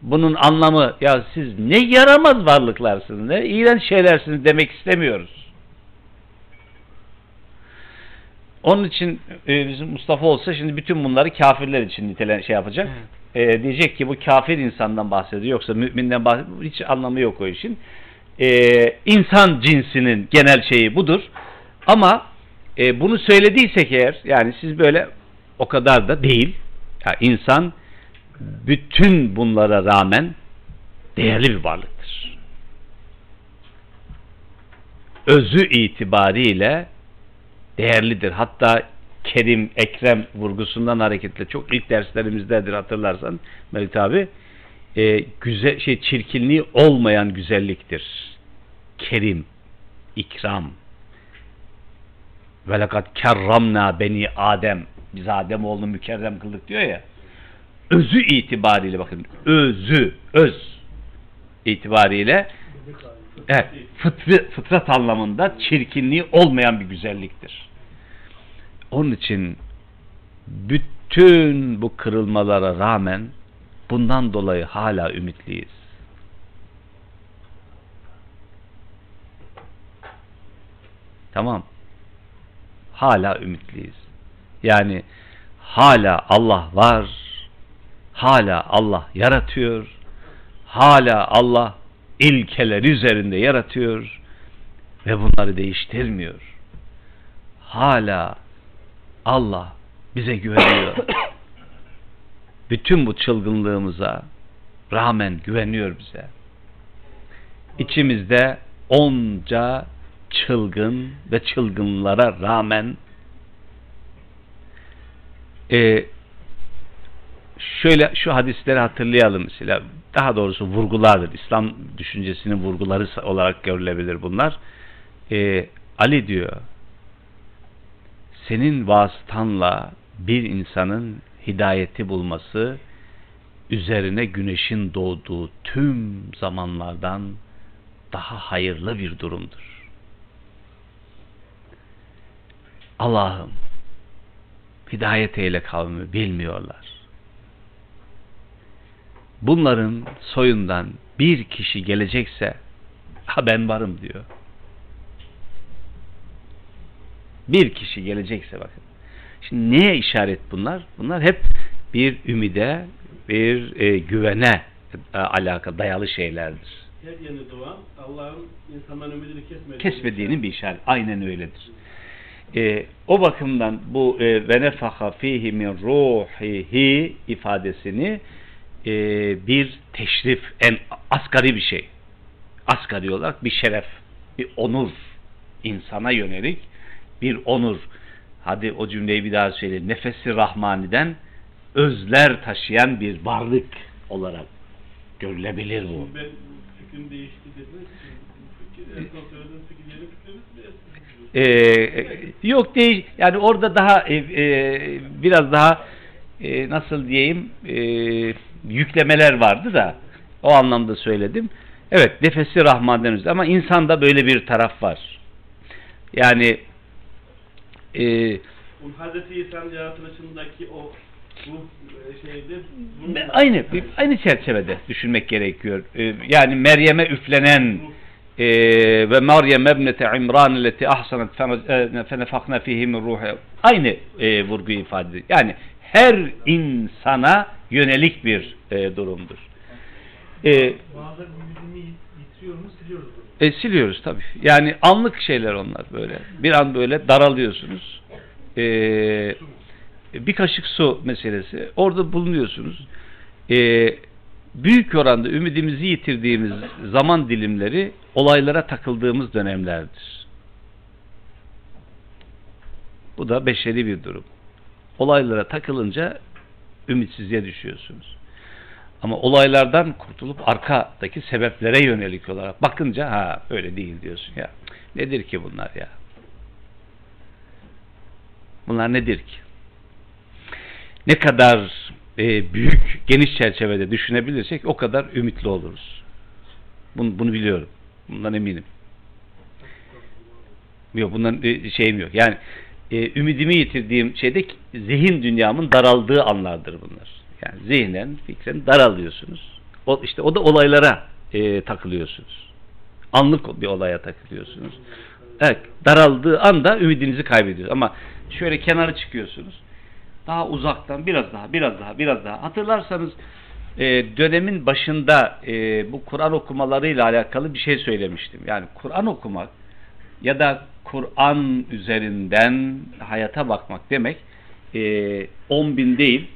bunun anlamı ya siz ne yaramaz varlıklarsınız ne iğrenç şeylersiniz demek istemiyoruz. Onun için e, bizim Mustafa olsa şimdi bütün bunları kafirler için nitelen şey yapacak. E, diyecek ki bu kafir insandan bahsediyor yoksa müminden bahsediyor. Hiç anlamı yok o işin. E, insan cinsinin genel şeyi budur. Ama e, bunu söylediysek eğer yani siz böyle o kadar da değil. Ya insan bütün bunlara rağmen değerli bir varlıktır. Özü itibariyle değerlidir. Hatta Kerim, Ekrem vurgusundan hareketle çok ilk derslerimizdedir hatırlarsan Melik abi e, güzel şey çirkinliği olmayan güzelliktir. Kerim, ikram. Ve lekad kerramna beni Adem. Biz Adem oğlunu mükerrem kıldık diyor ya. Özü itibariyle bakın. Özü, öz itibariyle evet, fıtri, fıtrat anlamında çirkinliği olmayan bir güzelliktir. Onun için bütün bu kırılmalara rağmen bundan dolayı hala ümitliyiz. Tamam. Hala ümitliyiz. Yani hala Allah var. Hala Allah yaratıyor. Hala Allah ilkeler üzerinde yaratıyor ve bunları değiştirmiyor. Hala Allah bize güveniyor. Bütün bu çılgınlığımıza rağmen güveniyor bize. içimizde onca çılgın ve çılgınlara rağmen e, şöyle şu hadisleri hatırlayalım mesela daha doğrusu vurgulardır İslam düşüncesinin vurguları olarak görülebilir bunlar e, Ali diyor senin vasıtanla bir insanın hidayeti bulması üzerine güneşin doğduğu tüm zamanlardan daha hayırlı bir durumdur. Allah'ım hidayet eyle kavmi bilmiyorlar. Bunların soyundan bir kişi gelecekse ha ben varım diyor. Bir kişi gelecekse bakın. Şimdi neye işaret bunlar? Bunlar hep bir ümide, bir e, güvene e, alaka dayalı şeylerdir. Her yeni doğan Allah'ın insanların ümidini kesmediğini. Kesmediğinin bir işaret. Aynen öyledir. E, o bakımdan bu e, ve nefaka fihi min ruhihi ifadesini e, bir teşrif, en asgari bir şey. Asgari olarak bir şeref, bir onur insana yönelik bir onur. Hadi o cümleyi bir daha söyleyeyim. Nefesi Rahmani'den özler taşıyan bir varlık olarak görülebilir bu. Ben fikrim değişti? Ee, yok değil. Yani orada daha e, e, biraz daha e, nasıl diyeyim e, yüklemeler vardı da o anlamda söyledim. Evet nefesi Rahman'dan özür ama insanda böyle bir taraf var. Yani e, Bu Hazreti İsa'nın yaratılışındaki o ruh e, şeyde bunun Aynı aynı çerçevede düşünmek gerekiyor. Ee, Yani Meryem'e üflenen e, ve Meryem ebnete İmran leti ahsanat fenefakna fihi min ruhi aynı e, vurguyu ifade. Yani her insana yönelik bir e, durumdur. E, Bazen ümidini yitiriyor mu siliyoruz e, siliyoruz tabii. Yani anlık şeyler onlar böyle. Bir an böyle daralıyorsunuz. E, bir kaşık su meselesi. Orada bulunuyorsunuz. E, büyük oranda ümidimizi yitirdiğimiz zaman dilimleri olaylara takıldığımız dönemlerdir. Bu da beşeri bir durum. Olaylara takılınca ümitsizliğe düşüyorsunuz. Ama olaylardan kurtulup arkadaki sebeplere yönelik olarak bakınca ha öyle değil diyorsun ya. Nedir ki bunlar ya? Bunlar nedir ki? Ne kadar e, büyük, geniş çerçevede düşünebilirsek o kadar ümitli oluruz. Bunu, bunu biliyorum. Bundan eminim. Yok bundan e, şeyim yok. Yani e, ümidimi yitirdiğim şeyde zihin dünyamın daraldığı anlardır bunlar. Yani zihnen, fikren daralıyorsunuz. O, işte o da olaylara e, takılıyorsunuz. Anlık bir olaya takılıyorsunuz. Evet, daraldığı anda ümidinizi kaybediyorsunuz. Ama şöyle kenara çıkıyorsunuz. Daha uzaktan biraz daha, biraz daha, biraz daha. Hatırlarsanız e, dönemin başında e, bu Kur'an okumalarıyla alakalı bir şey söylemiştim. Yani Kur'an okumak ya da Kur'an üzerinden hayata bakmak demek e, 10 bin değil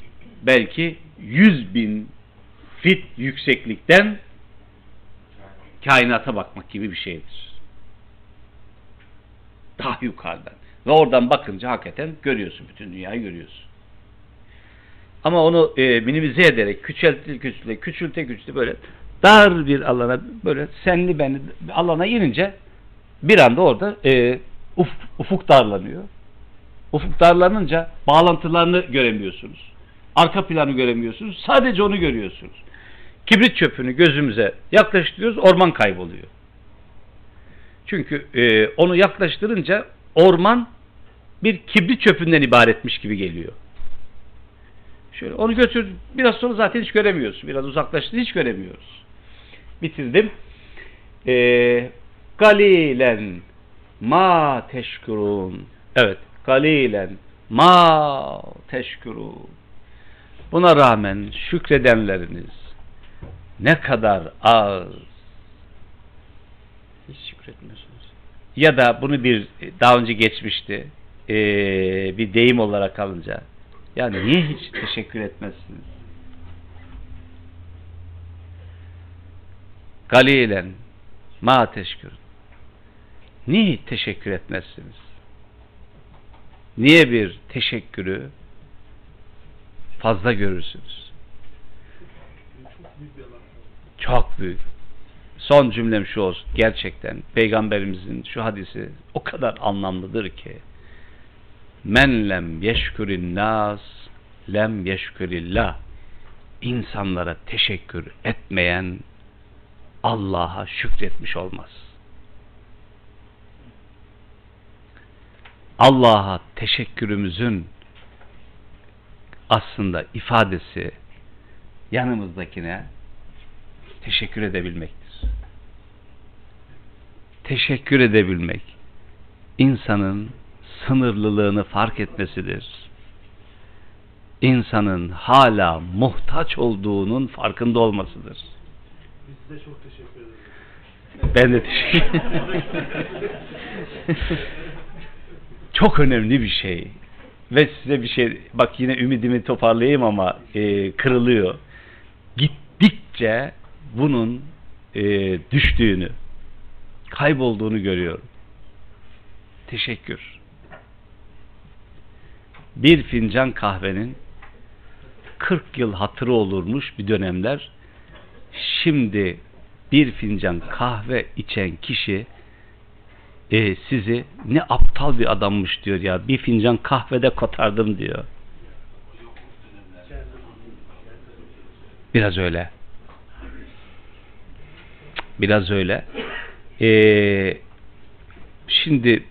belki 100 bin fit yükseklikten kainata bakmak gibi bir şeydir. Daha yukarıdan. Ve oradan bakınca hakikaten görüyorsun. Bütün dünyayı görüyorsun. Ama onu e, minimize ederek küçülte küçülte küçülte küçülte böyle dar bir alana böyle senli benli alana inince bir anda orada e, uf, ufuk darlanıyor. Ufuk darlanınca bağlantılarını göremiyorsunuz. Arka planı göremiyorsunuz. Sadece onu görüyorsunuz. Kibrit çöpünü gözümüze yaklaştırıyoruz. Orman kayboluyor. Çünkü e, onu yaklaştırınca orman bir kibrit çöpünden ibaretmiş gibi geliyor. Şöyle onu götür. Biraz sonra zaten hiç göremiyoruz. Biraz uzaklaştı hiç göremiyoruz. Bitirdim. Ee, galilen ma teşkurun. Evet. Galilen ma teşkurun. Buna rağmen şükredenleriniz ne kadar az. Hiç şükretmiyorsunuz. Ya da bunu bir daha önce geçmişti. Ee, bir deyim olarak alınca yani niye hiç teşekkür etmezsiniz? Galilen Ma teşkürün. Niye teşekkür etmezsiniz? Niye bir teşekkürü fazla görürsünüz? Çok büyük. Son cümlem şu olsun. Gerçekten Peygamberimizin şu hadisi o kadar anlamlıdır ki men lem yeşkürin nas lem yeşkürillah insanlara teşekkür etmeyen Allah'a şükretmiş olmaz. Allah'a teşekkürümüzün aslında ifadesi yanımızdakine teşekkür edebilmektir. Teşekkür edebilmek insanın sınırlılığını fark etmesidir. İnsanın hala muhtaç olduğunun farkında olmasıdır. Biz size çok teşekkür ederiz. Ben de teşekkür Çok önemli bir şey. Ve size bir şey, bak yine ümidimi toparlayayım ama e, kırılıyor. Gittikçe bunun e, düştüğünü, kaybolduğunu görüyorum. Teşekkür. Bir fincan kahvenin 40 yıl hatırı olurmuş bir dönemler. Şimdi bir fincan kahve içen kişi e, sizi ne aptal bir adammış diyor ya. Bir fincan kahvede kotardım diyor. Biraz öyle. Biraz öyle. Ee, şimdi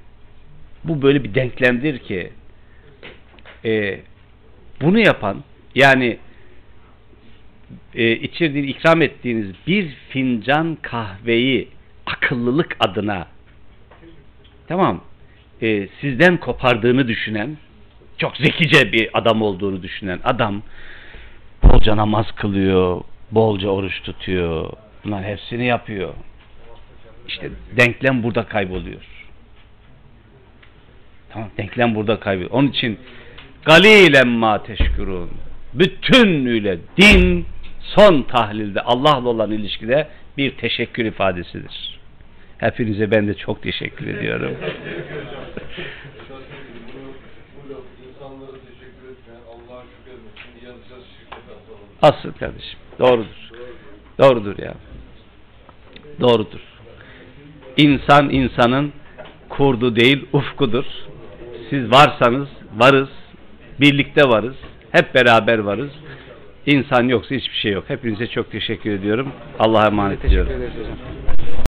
bu böyle bir denklemdir ki e, bunu yapan yani e, içirdiğiniz, ikram ettiğiniz bir fincan kahveyi akıllılık adına tamam e, sizden kopardığını düşünen çok zekice bir adam olduğunu düşünen adam bolca namaz kılıyor, bolca oruç tutuyor. Bunların hepsini yapıyor. İşte denklem burada kayboluyor. Tamam, denklem burada kayboluyor. Onun için galilen ma teşkurun. Bütünüyle din son tahlilde Allah'la olan ilişkide bir teşekkür ifadesidir. Hepinize ben de çok teşekkür ediyorum. Asıl kardeşim. Doğrudur. Doğrudur ya. Doğrudur. İnsan insanın kurdu değil ufkudur. Siz varsanız varız. Birlikte varız. Hep beraber varız. İnsan yoksa hiçbir şey yok. Hepinize çok teşekkür ediyorum. Allah'a emanet Teşekkür ediyorum. ederiz hocam.